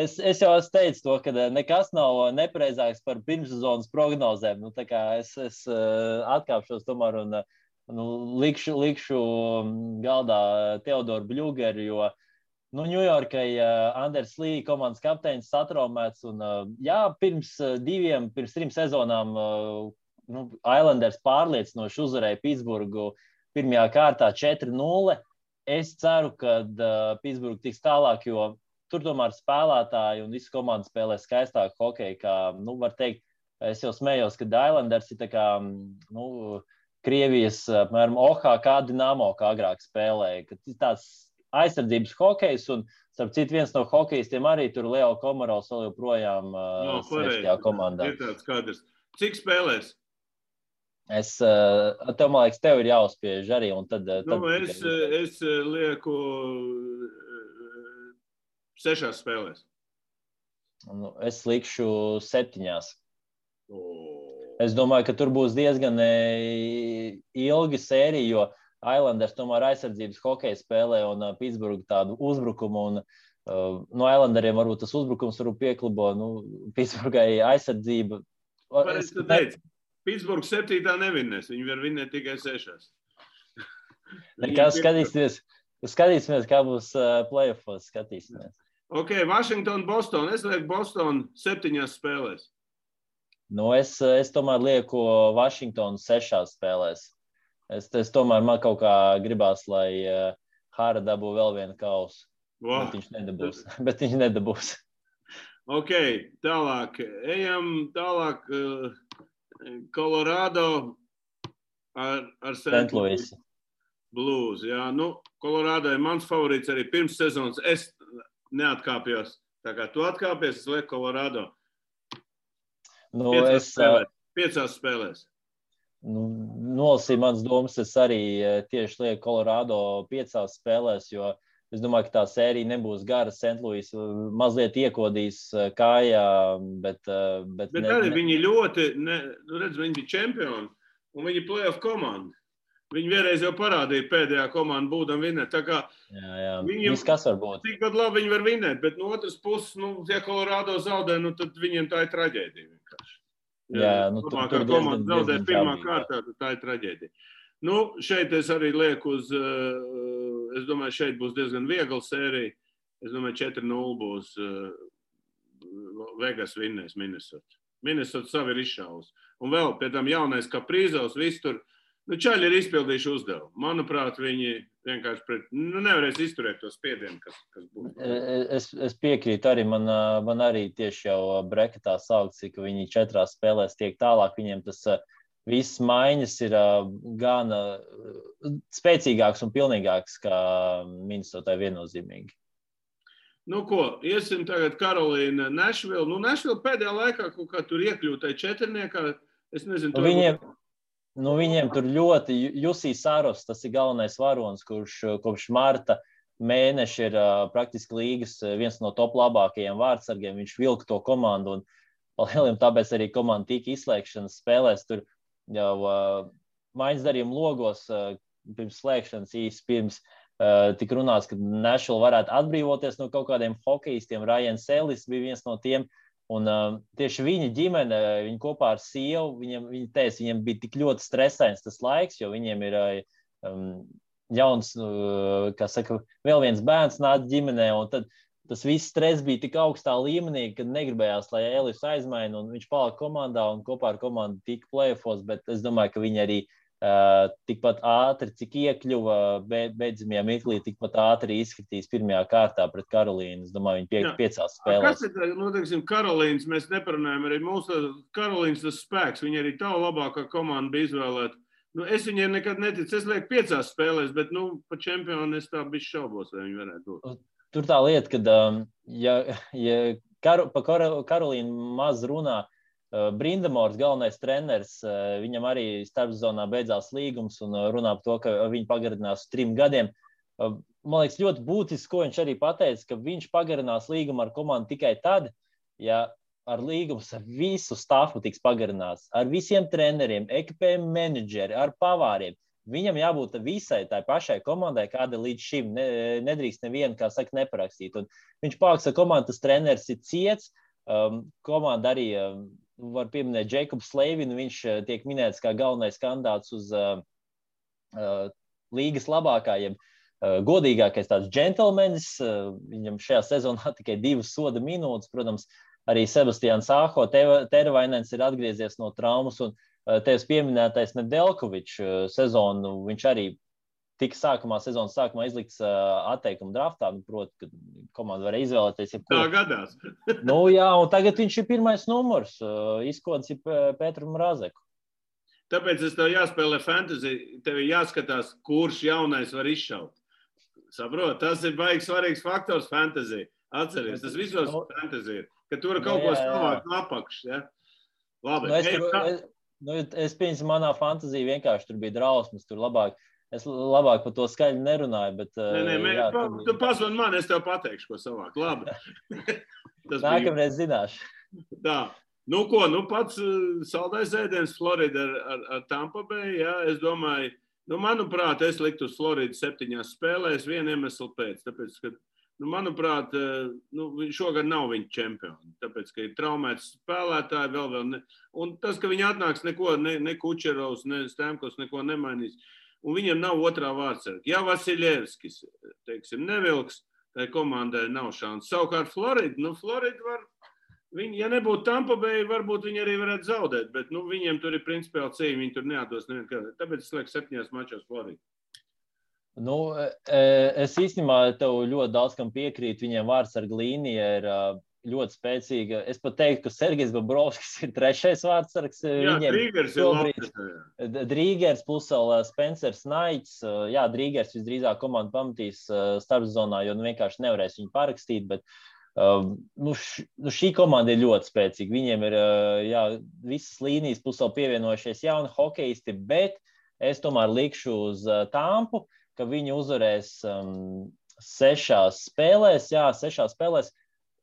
es, es jau esmu teicis to, ka nekas nav nepareizāks par pirmssezonas prognozēm. Nu, es es uh, atkāpšos tomēr un nu, likšu, likšu galdā Teodoru Bļūgeru, jo nu, Ņujorkai Anders Līs, komandas kapteinis, satraumēts. Un, jā, pirms diviem, pirms trim sezonām nu, Islanders pārliecinoši uzvarēja Pitsburgu pirmajā kārtā 4-0. Es ceru, ka uh, Pitsburgā tiks tālāk, jo tur tomēr spēlētāji un visa komanda spēlē skaistāku hokeju. Kā, nu, teikt, es jau smējos, ka Islanders ir kā, nu, Krievijas, apmēram, OHK Dienāmo, kā agrāk spēlēja. Tas tāds aizsardzības hokejs, un, starp citu, viens no hokeistiem arī tur Leo Komarovs vēl joprojām uh, no, komandā. Ir tāds kadrs. Cik spēlēs? Es tev, man liekas, tev ir jāuzspiež arī. Tad, eh, tad nu, es, eh, es lieku sešās spēlēs. Nu, es likšu septiņās. Oh. Es domāju, ka tur būs diezgan ilga sērija, jo Islanders tomēr aizsardzības hokeja spēlē un Pitsburgā tādu uzbrukumu. Un, uh, no Islanderiem varbūt tas uzbrukums varbūt pieklubo. Nu, Pitsburgai aizsardzība. Es teicu, Pitsburgā septītā nevinnēs. Viņi var vinnēt tikai sešās. Nekā skatīsimies, skatīsimies, kā būs uh, playoffs. Skatīsimies. Ok, Washington, Boston. Es lieku Boston septiņās spēlēs. Nu, es, es tomēr lieku Vašingtonu sešās spēlēs. Es, es tomēr man kaut kā gribās, lai uh, Hāra dabū vēl vienu kausu. Wow. Bet viņš nedabūs. bet viņš nedabūs. Ok, tālāk. Ejam tālāk. Uh, Colorado ar, ar. Louis. Blues. Jā, nu, Colorado ir mans favorīts arī pirms sezonas. Es neatkāpjos. Tā kā tu atkāpies, es lieku Colorado. Nu, piecās es, spēlēs. Piecās spēlēs nu, nolasīju manas domas. Es arī tieši lieku Colorado piecās spēlēs, jo es domāju, ka tā sērija nebūs gara. Sentlūis e, mazliet iekodīs e, kājā, bet. Bet, bet ne, arī ne... viņi ļoti, ne, nu, redz, viņi bija čempioni un viņi ir playoff komanda. Viņi vienreiz jau parādīja pēdējā komandā, būdam vinēt. Jā, jā. viņiem kas var būt? Tikpat labi viņi var vinēt, bet no otras puses, nu, ja Colorado zaudē, nu, tad viņiem tā ir traģēdija vienkārši. Jā, nu, tur, tur komanda zaudē pirmā kārtā, tad tā ir traģēdija. Nu, šeit es arī lieku uz, eh, es domāju, šeit būs diezgan viegla sērija. Es domāju, 4-0 būs eh, Vegas vinnēs Minnesota. Minnesota savi ir izšaus. Un vēl pie tam jaunais Kaprīzovs, viss tur. Nu, Čaļi ir izpildījuši uzdevumu. Manuprāt, viņi vienkārši pret, nu, nevarēs izturēt to spiedienu, kas, kas būs. E, e, es, es piekrītu arī, man, man arī tieši jau breketā saukts, ka viņi četrās spēlēs tiek tālāk. Viņiem tas viss maiņas ir gan spēcīgāks un pilnīgāks kā Minnesotai viennozīmīgi. Nu, ko, iesim tagad Karolīna Nešvila. Nu, Nešvila pēdējā laikā kaut kā tur iekļūtai četrniekā. Es nezinu, nu, viņiem, būtu nu, viņiem tur ļoti Jusīs Sāros, tas ir galvenais varonis, kurš kopš marta mēneša ir uh, praktiski līgas viens no top labākajiem vārdsargiem. Viņš vilka to komandu un lieliem tāpēc arī komanda tika izslēgšanas spēlēs. Tur jau uh, maiņas darījuma logos uh, pirms slēgšanas īsi pirms. Uh, tik runāts, ka Nešula varētu atbrīvoties no kaut kādiem hokeistiem. Ryan Sēlis bija viens no tiem, Un, uh, tieši viņa ģimene, viņa kopā ar sievu, viņam, viņa teica, viņam bija tik ļoti stresains tas laiks, jo viņiem ir um, jauns, uh, kā saka, vēl viens bērns nāca ģimenē. Tad tas viss stress bija tik augstā līmenī, ka negribējās, lai Elis aizmaina, un viņš palika komandā un kopā ar komandu tika plēfos. Bet es domāju, ka viņi arī uh, tikpat ātri, cik iekļuva beidzamajā mirklī, tikpat ātri izskatīs pirmajā kārtā pret Karolīnu. Es domāju, viņi pie, piecās spēlēs. Kas ir, nu, teiksim, Karolīnas, mēs neparunājam arī mūsu Karolīnas tas spēks, viņa arī tā labākā komanda bija izvēlēta. Nu, es viņiem nekad neticu, es lieku piecās spēlēs, bet, nu, pa čempionu es tā bišķi šaubos, vai viņi varētu būt. Tur tā lieta, ka, um, ja, ja Kar pa Karolīnu maz runā, Eh, Brindamors, galvenais treneris, eh, viņam arī starpzonā beidzās līgums un eh, runā par to, ka viņi pagarinās trim gadiem. Man liekas, ļoti būtiski, ko viņš arī pateica, ka viņš pagarinās līgumu ar komandu tikai tad, ja ar līgumus ar visu stāfu tiks pagarināts, ar visiem treneriem, ekipējumu menedžeri, ar pavāriem. Viņam jābūt visai tai pašai komandai, kāda līdz šim ne, nedrīkst nevienu, kā saka, neparakstīt. Un viņš pāks ar komandu, tas treneris ir ciets, um, komanda arī um, var pieminēt Jēkabs Slavinu. Viņš eh, tiek minēts kā galvenais kandidāts uz uh, uh, līgas labākajiem. Uh, godīgākais tāds džentlmenis. Uh, viņam šajā sezonā tikai divas soda minūtes. Protams, arī Sebastians Sāho, Tervainens ir atgriezies no traumas. Un uh, tevis pieminētais Nedelkovičs sezonu viņš arī tika sākumā, sezonas sākumā izlikts uh, atteikuma draftā. Nu, Protams, ka komanda varēja izvēlēties. Jebkur. Tā gadās. nu, jā, un tagad viņš ir pirmais numurs. Uh, izkods ir Pēteram Razeku. Tāpēc es tev jāspēlē fantasy. Tev ir jāskatās, kurš jaunais var izšaut. Saprot, tas ir baigs svarīgs faktors fantasy. Atcerieties, tas visos no. fantasy ir. Ka tur ir kaut no, nu, ko savākt no apakšas. Ja? Labi, nu, es, tur, es, nu, es pieņemu, manā fantāzijā vienkārši tur bija drausmas. Tur labāk Es labāk par to skaļi nerunāju. Bet, nē, nē, mē, jā, pa, tu pasvani man, es tev pateikšu, ko savāk. Labi. Nākamreiz zināšu. Tā. Nu, ko, nu pats saldais ēdiens Florida ar, ar, ar Tampa Bay, jā, es domāju, Nu, manuprāt, es liktu uz Floridu septiņās spēlēs vienu iemeslu pēc. Tāpēc, ka, nu, manuprāt, nu, šogad nav viņa čempioni. Tāpēc, ka ir traumēts spēlētāji, vēl, vēl ne. Un tas, ka viņi atnāks, neko, ne, ne Kučerovs, ne Stemkos, neko nemainīs. Un viņiem nav otrā vārdsarga. Jā, Vasiljevskis, teiksim, nevilks, tai komandai nav šāds. Savukārt Florida, nu, Florida var Viņi, ja nebūtu Tampa Bay, varbūt viņi arī varētu zaudēt, bet nu, viņiem tur ir principiāli cīņa. Viņi tur neatdos nevienu. Tāpēc es lieku septiņās mačos Floridā. Nu, e, e, es īstenībā tev ļoti daudz kam piekrītu. Viņiem vārdsarga līnija ir ļoti spēcīga. Es pat teiktu, ka Sergejs Babrovskis ir trešais vārdsargs. Jā, Drīgers ir Drīgers plus vēl Spencers Naits. Jā, Drīgers visdrīzāk komandu pamatīs starpzonā, jo nu, vienkārši nevarēs viņu parakstīt. Bet, uh, Uh, nu, š, nu šī komanda ir ļoti spēcīga. Viņiem ir uh, jā, visas līnijas, plus vēl pievienojušies jauni hokeisti, bet es tomēr likšu uz uh, tāmpu, ka viņi uzvarēs um, sešās spēlēs. Jā, sešās spēlēs.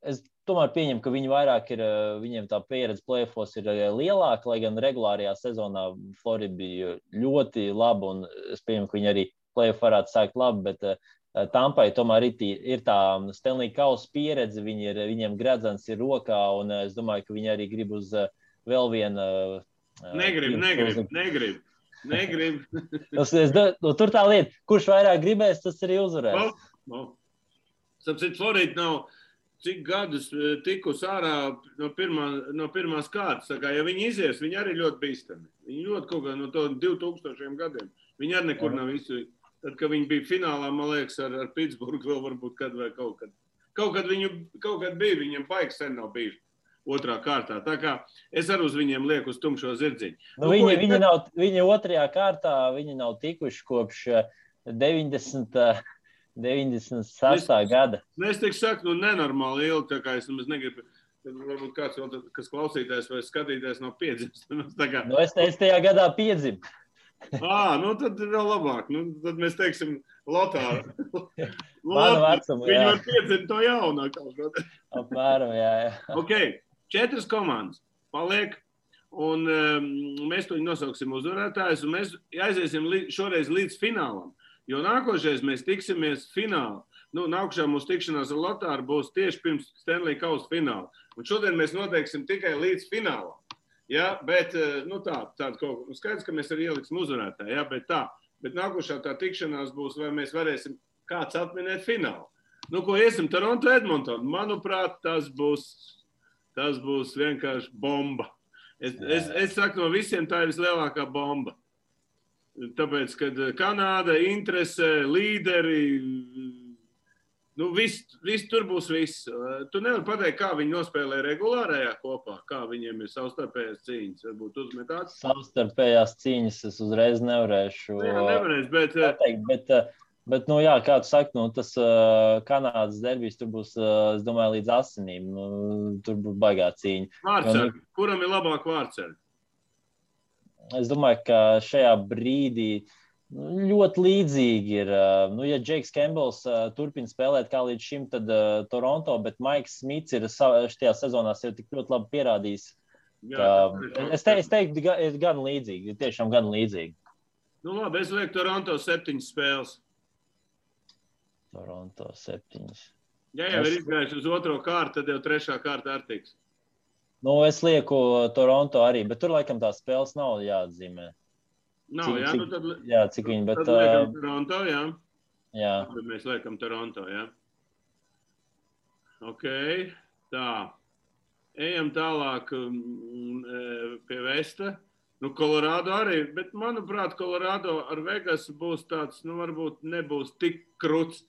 Es tomēr pieņemu, ka viņi vairāk ir, uh, viņiem tā pieredze plēfos ir uh, lielāka, lai gan regulārajā sezonā Florida bija ļoti laba, es pieņemu, ka viņi arī plēfu varētu sākt labi, bet uh, Eh, Tampai tomēr ir, tī, ir tā Stanley Kausa pieredze, viņi ir, viņiem gredzens ir rokā, un es domāju, ka viņi arī grib uz vēl vienu. Negrib, negrib, negrib. Negrib. tas, es, nu, tur tā lieta, kurš vairāk gribēs, tas arī uzvarēs. No, no. Sapratu, Florida nav cik gadus tikus ārā no, pirmā, no pirmās kārtas. Kā, ja viņi izies, viņi arī ļoti bīstami. Viņi ļoti kaut kā no to 2000 gadiem. Viņi arī nekur nav visu Tad, kad viņi bija finālā, man liekas, ar, ar Pitsburgu, vēl varbūt kad vai kaut kad. Kaut kad, viņu, kaut kad bija, viņiem baigs sen nav bijis otrā kārtā. Tā kā es arī uz viņiem lieku uz tumšo zirdziņu. Nu, nu, viņi, viņi, nav, viņi otrajā kārtā viņi nav tikuši kopš 90. Eh, 96. Eh, gada. Nu, es teiktu, saku, nu, nenormāli ilgi, tā kā es nemaz negribu. Varbūt kāds vēl, kas klausītājs vai skatītājs nav piedzimis. Nu, es, es tajā gadā piedzimu. Ah, nu tad vēl labāk. Nu, tad mēs teiksim, Lotāru. Manu vecumu, Viņi var piedzimt to jaunāko. Apmēram, jā, jā. Ok, četras komandas paliek. Un um, mēs to nosauksim uzvarētājus, un mēs aiziesim li šoreiz līdz finālam. Jo nākošais mēs tiksimies finālā. Nu, nākamā mūsu tikšanās ar Lotāru būs tieši pirms Stanley Kausa fināla. Un šodien mēs noteiksim tikai līdz finālam. Ja, bet eh, nu, tā, tāda kaut kas nu, skaidrs, ka mēs arī ieliksim uzvarētāju. Ja, bet tā, bet nākošā tā tikšanās būs, vai mēs varēsim kāds atminēt finālu. Nu, ko iesim Toronto, Edmontonu? Manuprāt, tas būs, tas būs vienkārši bomba. Es, es, es saku, no visiem tā ir vislielākā bomba. Tāpēc, kad Kanāda interesē līderi, Nu, viss, viss tur būs viss. Tu nevari pateikt, kā viņi nospēlē regulārajā kopā, kā viņiem ir savstarpējās cīņas. Varbūt uzmetās. Savstarpējās cīņas es uzreiz nevarēšu. Nu jā, nevarēs, bet, pateikt, bet, bet, nu, jā, kā tu saki, nu, tas uh, Kanādas derbijs tur būs, uh, es domāju, līdz asinīm. Nu, tur būs baigā cīņa. Vārdsargi. Nu, Kuram ir labāk vārdsargi? Es domāju, ka šajā brīdī uh, ļoti līdzīgi ir. Nu, ja Džeks Kembls turpina spēlēt kā līdz šim, tad uh, Toronto, bet Maiks Smits ir šajā sezonā sev tik ļoti labi pierādījis. Jā, ka, es, te, es teiktu, ir gan līdzīgi, tiešām gan līdzīgi. Nu, labi, es lieku Toronto septiņas spēles. Toronto septiņas. Ja jau es... ir izgājuši uz otro kārtu, tad jau trešā kārta ar tiks. Nu, es lieku Toronto arī, bet tur laikam tās spēles nav jāatzīmē. Nav, cik, jā, nu tad, jā, cik viņi, bet... Tad liekam Toronto, jā. Jā. Tad mēs liekam Toronto, jā. Ok, tā. Ejam tālāk um, pie Vesta. Nu, Kolorādo arī, bet manuprāt, Kolorādo ar Vegas būs tāds, nu, varbūt nebūs tik krūts.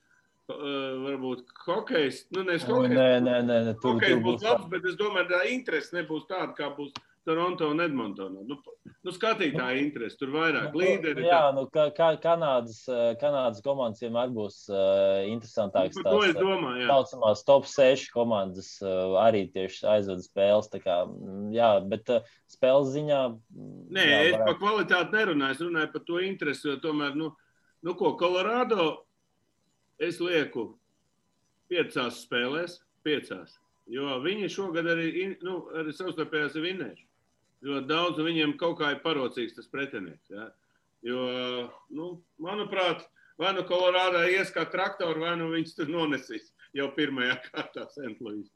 Uh, varbūt hokejs, nu, nevis hokejs. Nē, nē, nē, nē tur, hokejs tur būs, būs labs, bet es domāju, tā interese nebūs tāda, kā būs Toronto un Edmontonā. Nu, nu, skatītāji interesi, tur vairāk nu, līderi. Jā, tā. nu, ka, ka, Kanādas, eh, Kanādas komandas vienmēr būs uh, interesantākas. Nu, to es domāju. Tautsumās top 6 komandas uh, arī tieši aizvada spēles. Kā, mm, jā, bet uh, spēles ziņā. Mm, Nē, jā, es par kvalitāti nerunāju, es runāju par to interesi, jo tomēr, nu, nu ko, Kolorādo es lieku piecās spēlēs, piecās. Jo viņi šogad arī, nu, arī savstarpējās ir vinnējuši. Ļoti daudz, viņiem kaut kā ir parocīgs tas pretinieks. Ja? Jo, nu, manuprāt, vai nu Kolorādā ies kā traktori, vai nu viņas tur nonesīs jau pirmajā kārtā Sentlīs.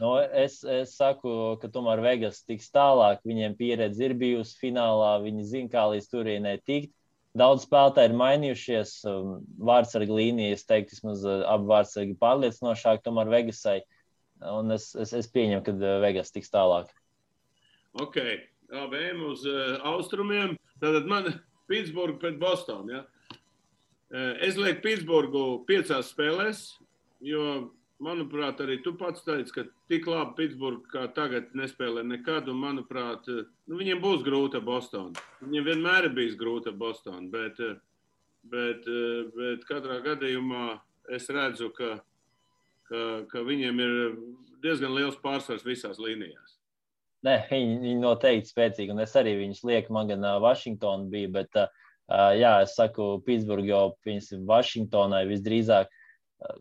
Nu, es, es saku, ka tomēr Vegas tiks tālāk. Viņiem pieredze ir bijusi finālā. Viņi zina, kā līdz turienei tikt. Daudz spēlētāji ir mainījušies. Um, vārdsargi līnija, es teiktu, vismaz uh, abi vārdsargi pārliecinošāk, tomēr Vegasai. Un es, es, es pieņemu, ka uh, Vegas tiks tālāk. Ok, ejam uz uh, austrumiem. Tātad man Pitsburgā pret Bostonu. Ja? Uh, es lieku Pitsburgu piecās spēlēs, jo manuprāt, arī tu pats teici, ka tik labi Pitsburgā kā tagad nespēlē nekad. Un, manuprāt, nu, viņiem būs grūta Bostonā. Viņiem vienmēr ir bijis grūta Bostonā. Bet, bet, bet katrā gadījumā es redzu, ka, ka, ka viņiem ir diezgan liels pārsvars visās līnijās. Nē, viņi, viņi noteikti spēcīgi, un es arī viņus lieku. Man gan Vašingtona bija, bet, uh, jā, es saku, Pitsburgā jau Vašingtonai visdrīzāk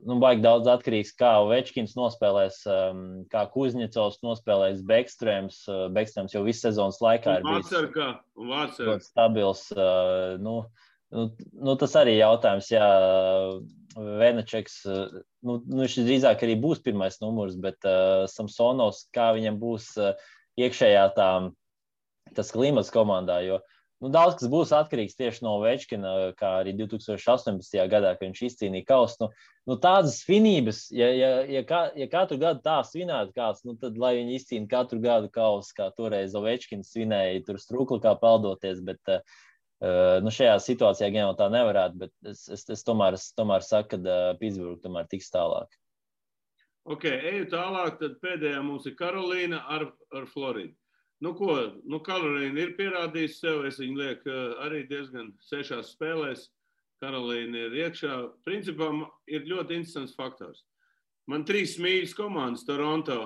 nu, baigi daudz atkarīgs, kā Večkins nospēlēs, um, kā Kuzņecovs nospēlēs Bekstrēms. Uh, Bekstrēms jau visu sezonas laikā ir bijis ļoti stabils. Uh, nu, nu, nu, tas arī ir jautājums, jā, Venačeks, uh, nu, nu, viņš drīzāk arī būs pirmais numurs, bet uh, Samsonovs, kā viņam būs uh, iekšējā tā, tas klimats komandā, jo uh, Nu, daudz kas būs atkarīgs tieši no Večkina, kā arī 2018. gadā, kad viņš izcīnīja kausu. Nu, nu, tādas svinības, ja, ja, ja, kā, ja katru gadu tā svinētu kāds, nu, tad lai viņi izcīnītu katru gadu kausu, kā toreiz Ovečkins svinēja, tur strūkli kā peldoties. Bet, uh, nu, šajā situācijā gan jau tā nevarētu, bet es, es, es, tomēr, es tomēr saku, ka uh, Pitsburgā tomēr tiks tālāk. Ok, eju tālāk. Tad pēdējā mums ir Karolīna ar, ar Floridu. Nu, ko, nu, Karolīna ir pierādījusi sev. Es viņu lieku eh, arī diezgan sešās spēlēs. Karolīna ir iekšā. Principā ir ļoti interesants faktors. Man trīs mīļas komandas Toronto,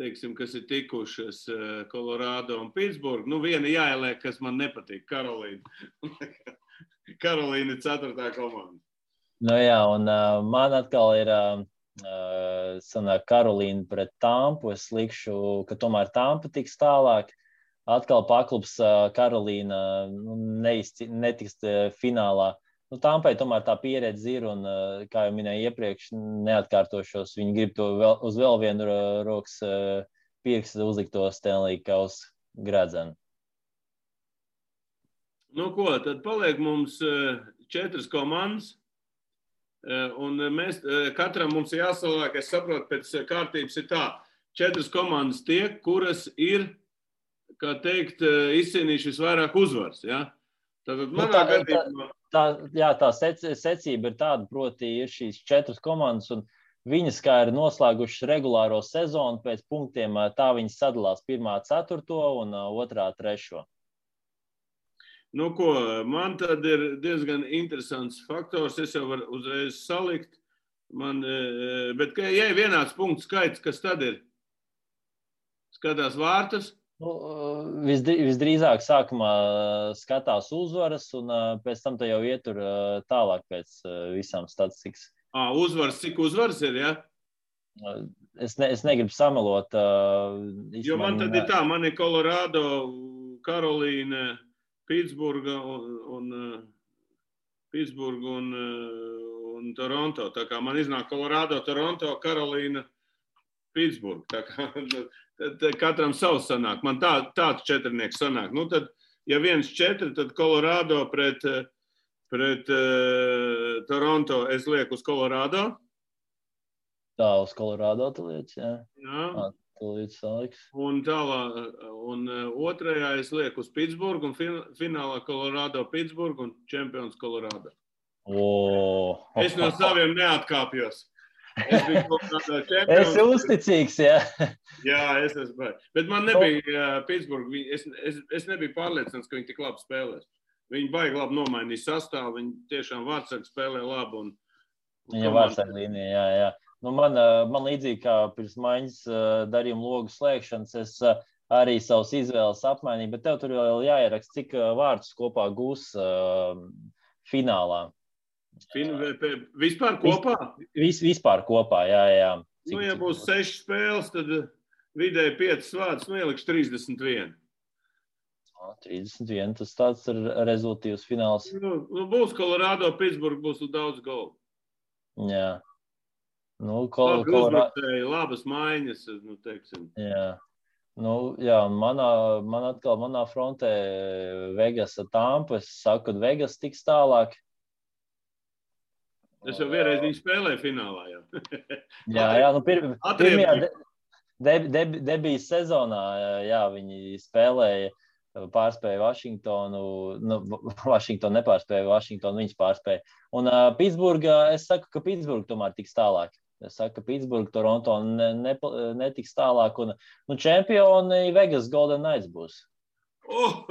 teiksim, kas ir tikušas Kolorādo eh, un Pitsburgā. Nu, viena jāieliek, kas man nepatīk. Karolīna. Karolīna ir ceturtā komanda. Nu jā, un uh, man atkal ir uh, sanāk, Karolīna pret Tampu. Es likšu, ka tomēr Tampa tiks tālāk. Atkal paklups Karolīna nu, neizci, netiks finālā. Nu, Tampai tomēr tā pieredze ir, un, kā jau minēju iepriekš, neatkārtošos. Viņi grib to vēl, uz vēl vienu rokas pirkstu uzlikt to Stanley Kausa gradzenu. Nu, ko, tad paliek mums četras komandas. Eh, un mēs eh, katram mums ir jāsaliek, es saprotu, pēc kārtības ir tā, četras komandas tiek, kuras ir, kā teikt, eh, izcīnījušas visvairāk uzvaras. Ja? Tātad nu, manā nu, tā, gadījumā. Tā, jā, tā sec, secība ir tāda, proti, ir šīs četras komandas, un viņas, kā ir noslēgušas regulāro sezonu, pēc punktiem tā viņas sadalās pirmā ceturto un otrā trešo. Nu, ko, man tad ir diezgan interesants faktors. Es jau varu uzreiz salikt. Man, e, e, bet, ja ir vienāds punkts skaits, kas tad ir? Skatās vārtus. Nu, visdrīzāk sākumā skatās uzvaras, un pēc tam jau ietur tālāk pēc visām statistikas. À, uzvaras, cik uzvaras ir? Ja? Es, ne, es negribu samelot. Jo man, man tad ir tā, man ir Kolorādo, Karolīna. Pitsburga un, un, Pitsburga un, un Toronto. Tā kā man iznāk Colorado, Toronto, Karolīna, Pitsburga. Tā kā tad katram savs sanāk. Man tā, tāds četrnieks sanāk. Nu, tad, ja viens četri, tad Colorado pret, pret uh, Toronto es lieku uz Colorado. Tā uz Colorado tu liec, jā. jā. Tūlīt saliks. Un tālāk, un uh, otrajā es lieku uz Pitsburgu, un fin finālā Colorado, Pitsburgu un čempions Colorado. Oh. Es no saviem neatkāpjos. Es biju. Es uzticīgs, jā. jā, es esmu. Bet man nebija uh, Pitsburga, es, es, es nebiju pārliecināts, ka viņi tik labi spēlēs. Viņi baigi labi nomainīja sastāvu, viņi tiešām vārdsargi spēlē labi. Un, un Viņa vārdsargi līnija, jā, jā. Nu, man, man līdzīgi kā pirms maiņas darījuma logu slēgšanas, es arī savus izvēles apmainīju, bet tev tur vēl jāieraksta, cik vārdus kopā gūs finālā. Fin, vispār kopā? Vis, vispār kopā, jā, jā. Cik, nu, ja būs sešas spēles, tad vidēji piecas vārdus, nu, ielikšu 31. 31. Tas tāds ir rezultāts fināls. Nu, nu, būs Colorado, Pittsburgh, būs daudz golu. Jā. Nu, kol, Labi uzbrucēji, labas maiņas, nu, teiksim. Jā. Nu, jā, manā, man atkal, manā frontē Vegas ar Tampu. Es saku, ka Vegas tiks tālāk. Es jau vienreiz viņu spēlēju finālā. Jā, jā, jā nu, pir, pirmajā de, de, de, debijas sezonā jā, viņi spēlēja, pārspēja Vašingtonu. Nu, Vašingtonu nepārspēja, Vašingtonu viņas pārspēja. Un uh, Pitsburgā es saku, ka Pitsburgā tomēr tiks tālāk. Es saku, ka Pitsburgā, Toronto ne, ne, netiks tālāk. Un, un čempioni Vegas Golden Knights būs. Oh,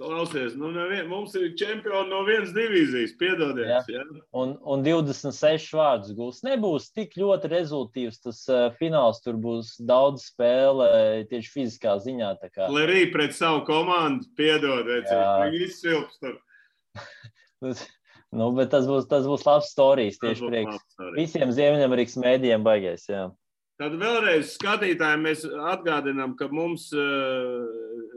klausies, nu, nevien, mums ir čempioni no vienas divīzijas. Piedodiet. Jā. Ja? Un, un 26 vārdus gūs. Nebūs tik ļoti rezultātīvs tas uh, fināls. Tur būs daudz spēle tieši fiziskā ziņā. Lerī pret savu komandu, piedod, vecīt. Viņi izsilps tur. nu, bet tas būs, tas būs labs stāstījis Tas tieši priekš. Visiem Ziemeļamerikas mēdījiem baigais. Jā. Tad vēlreiz skatītājiem mēs atgādinām, ka mums eh,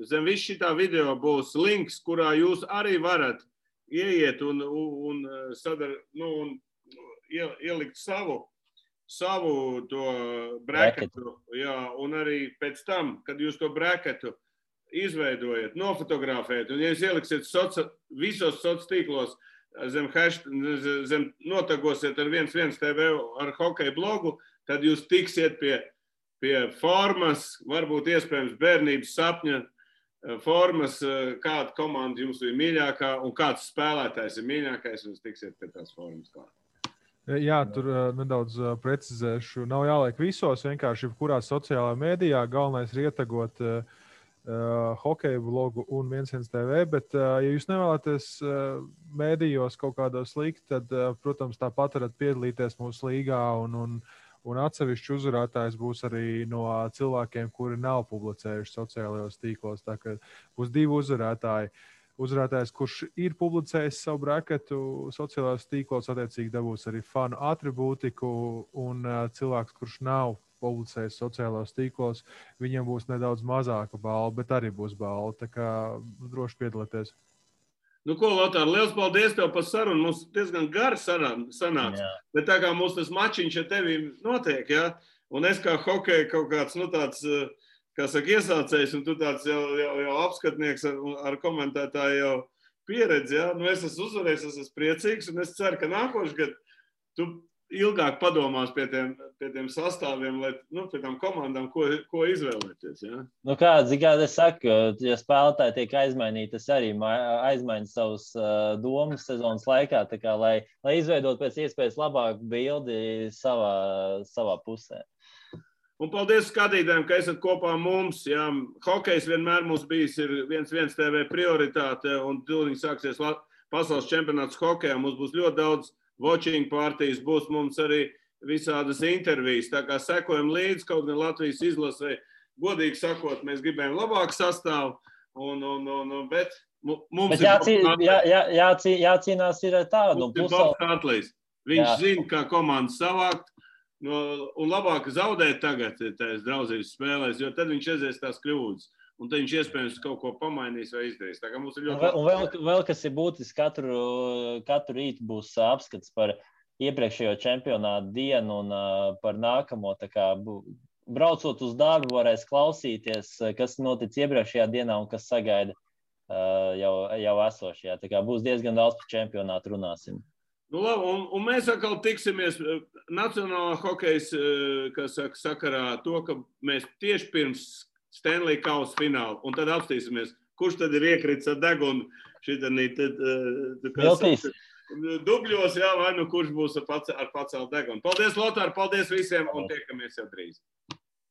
zem visu šitā video būs links, kurā jūs arī varat ieiet un, un, eh, sadar, nu, un ie- ielikt savu, savu to breketu. Jā, un arī pēc tam, kad jūs to breketu izveidojat, nofotografējat, un ja jūs ieliksiet soca, visos sociālos tīklos, zem, hash, zem notagosiet ar viens, viens TV ar hokeja blogu, tad jūs tiksiet pie, pie formas, varbūt iespējams bērnības sapņa eh, formas, eh, kāda komanda jums ir mīļākā un kāds spēlētājs ir mīļākais, un jūs tiksiet pie tās formas klāt. Jā, tur nedaudz precizēšu. Nav jāliek visos, vienkārši jebkurā sociālajā mēdījā. Galvenais ir ietekot uh, uh, hokeja blogu un 100 TV. Bet, uh, ja jūs nevēlaties uh, mēdījos kaut kādos likt, tad, uh, protams, tāpat varat piedalīties mūsu līgā. Un, un, un atsevišķi uzvarētājs būs arī no cilvēkiem, kuri nav publicējuši sociālajos tīklos. Tā kā būs divi uzvarētāji. Uzvarētājs, kurš ir publicējis savu braketu sociālajos tīklos, attiecīgi dabūs arī fanu atribūtiku, un uh, cilvēks, kurš nav publicējis sociālajos tīklos, viņam būs nedaudz mazāka balva, bet arī būs balva. Tā kā droši piedalieties. Nu, ko, Lotār, liels paldies tev par sarunu. Mums diezgan gara saruna sanāca. Jā. Bet tā kā mums tas mačiņš ar tevi notiek, ja? un es kā hokeja kaut kāds, nu, tāds, kā saka, iesācējs, un tu tāds jau, jau, jau apskatnieks ar, ar komentētāju jau pieredzi, ja? nu, es esmu uzvarējis, es esmu priecīgs, un es ceru, ka nākošais gads tu ilgāk padomās pie tiem, pie tiem sastāviem, lai, nu, pie tām komandām, ko, ko izvēlēties, ja? Nu, kā kāda es saku, ja spēlētāji tiek aizmainīti, tas arī ma- aizmaina savus uh, domas sezonas laikā, kā, lai, lai izveidot pēc iespējas labāku bildi savā, savā pusē. Un paldies skatītājiem, ka esat kopā ar mums. Jā. Hokejs vienmēr mums bijis viens, viens TV prioritāte, un tūlīt sāksies pasaules čempionāts hokejā. Mums būs ļoti daudz watching partijas, būs mums arī visādas intervijas. Tā kā sekojam līdzi kaut gan Latvijas izlasē. Godīgi sakot, mēs gribējām labāku sastāvu, un, un, un, un, bet mu- mums Bet jācī, jā, jā, jācī, jācīnās ir tādu. Mums ir Bobs Hartlīs. Viņš Jā. Zina, kā komandu savākt. No, un labāk zaudēt tagad, tajās draudzības spēlēs, jo tad viņš aizies tās kļūdas. Un viņš iespējams kaut ko pamainīs vai izdarīs. Tā kā mums ir Un ļoti vēl, un vēl, vēl kas ir būtisks, katru, katru rītu būs apskats par iepriekšējo čempionātu dienu un par nākamo. Kā Braucot uz darbu, varēs klausīties, kas notic iepriekšējā dienā un kas sagaida jau, jau esošajā. Tā kā būs diezgan daudz par čempionātu runāsim. Nu, labi, un, un mēs atkal tiksimies Nacionālā hokeja saka, sakarā to, ka mēs tieši pirms Stanley Kausa fināla un tad apstīsimies, kurš tad ir iekritis ar degunu. Tad, eh, saka, Dubļos, jā, vai nu kurš būs ar, pace, ar pacelu degunu. Paldies, Lotār, paldies visiem un tiekamies jau drīz.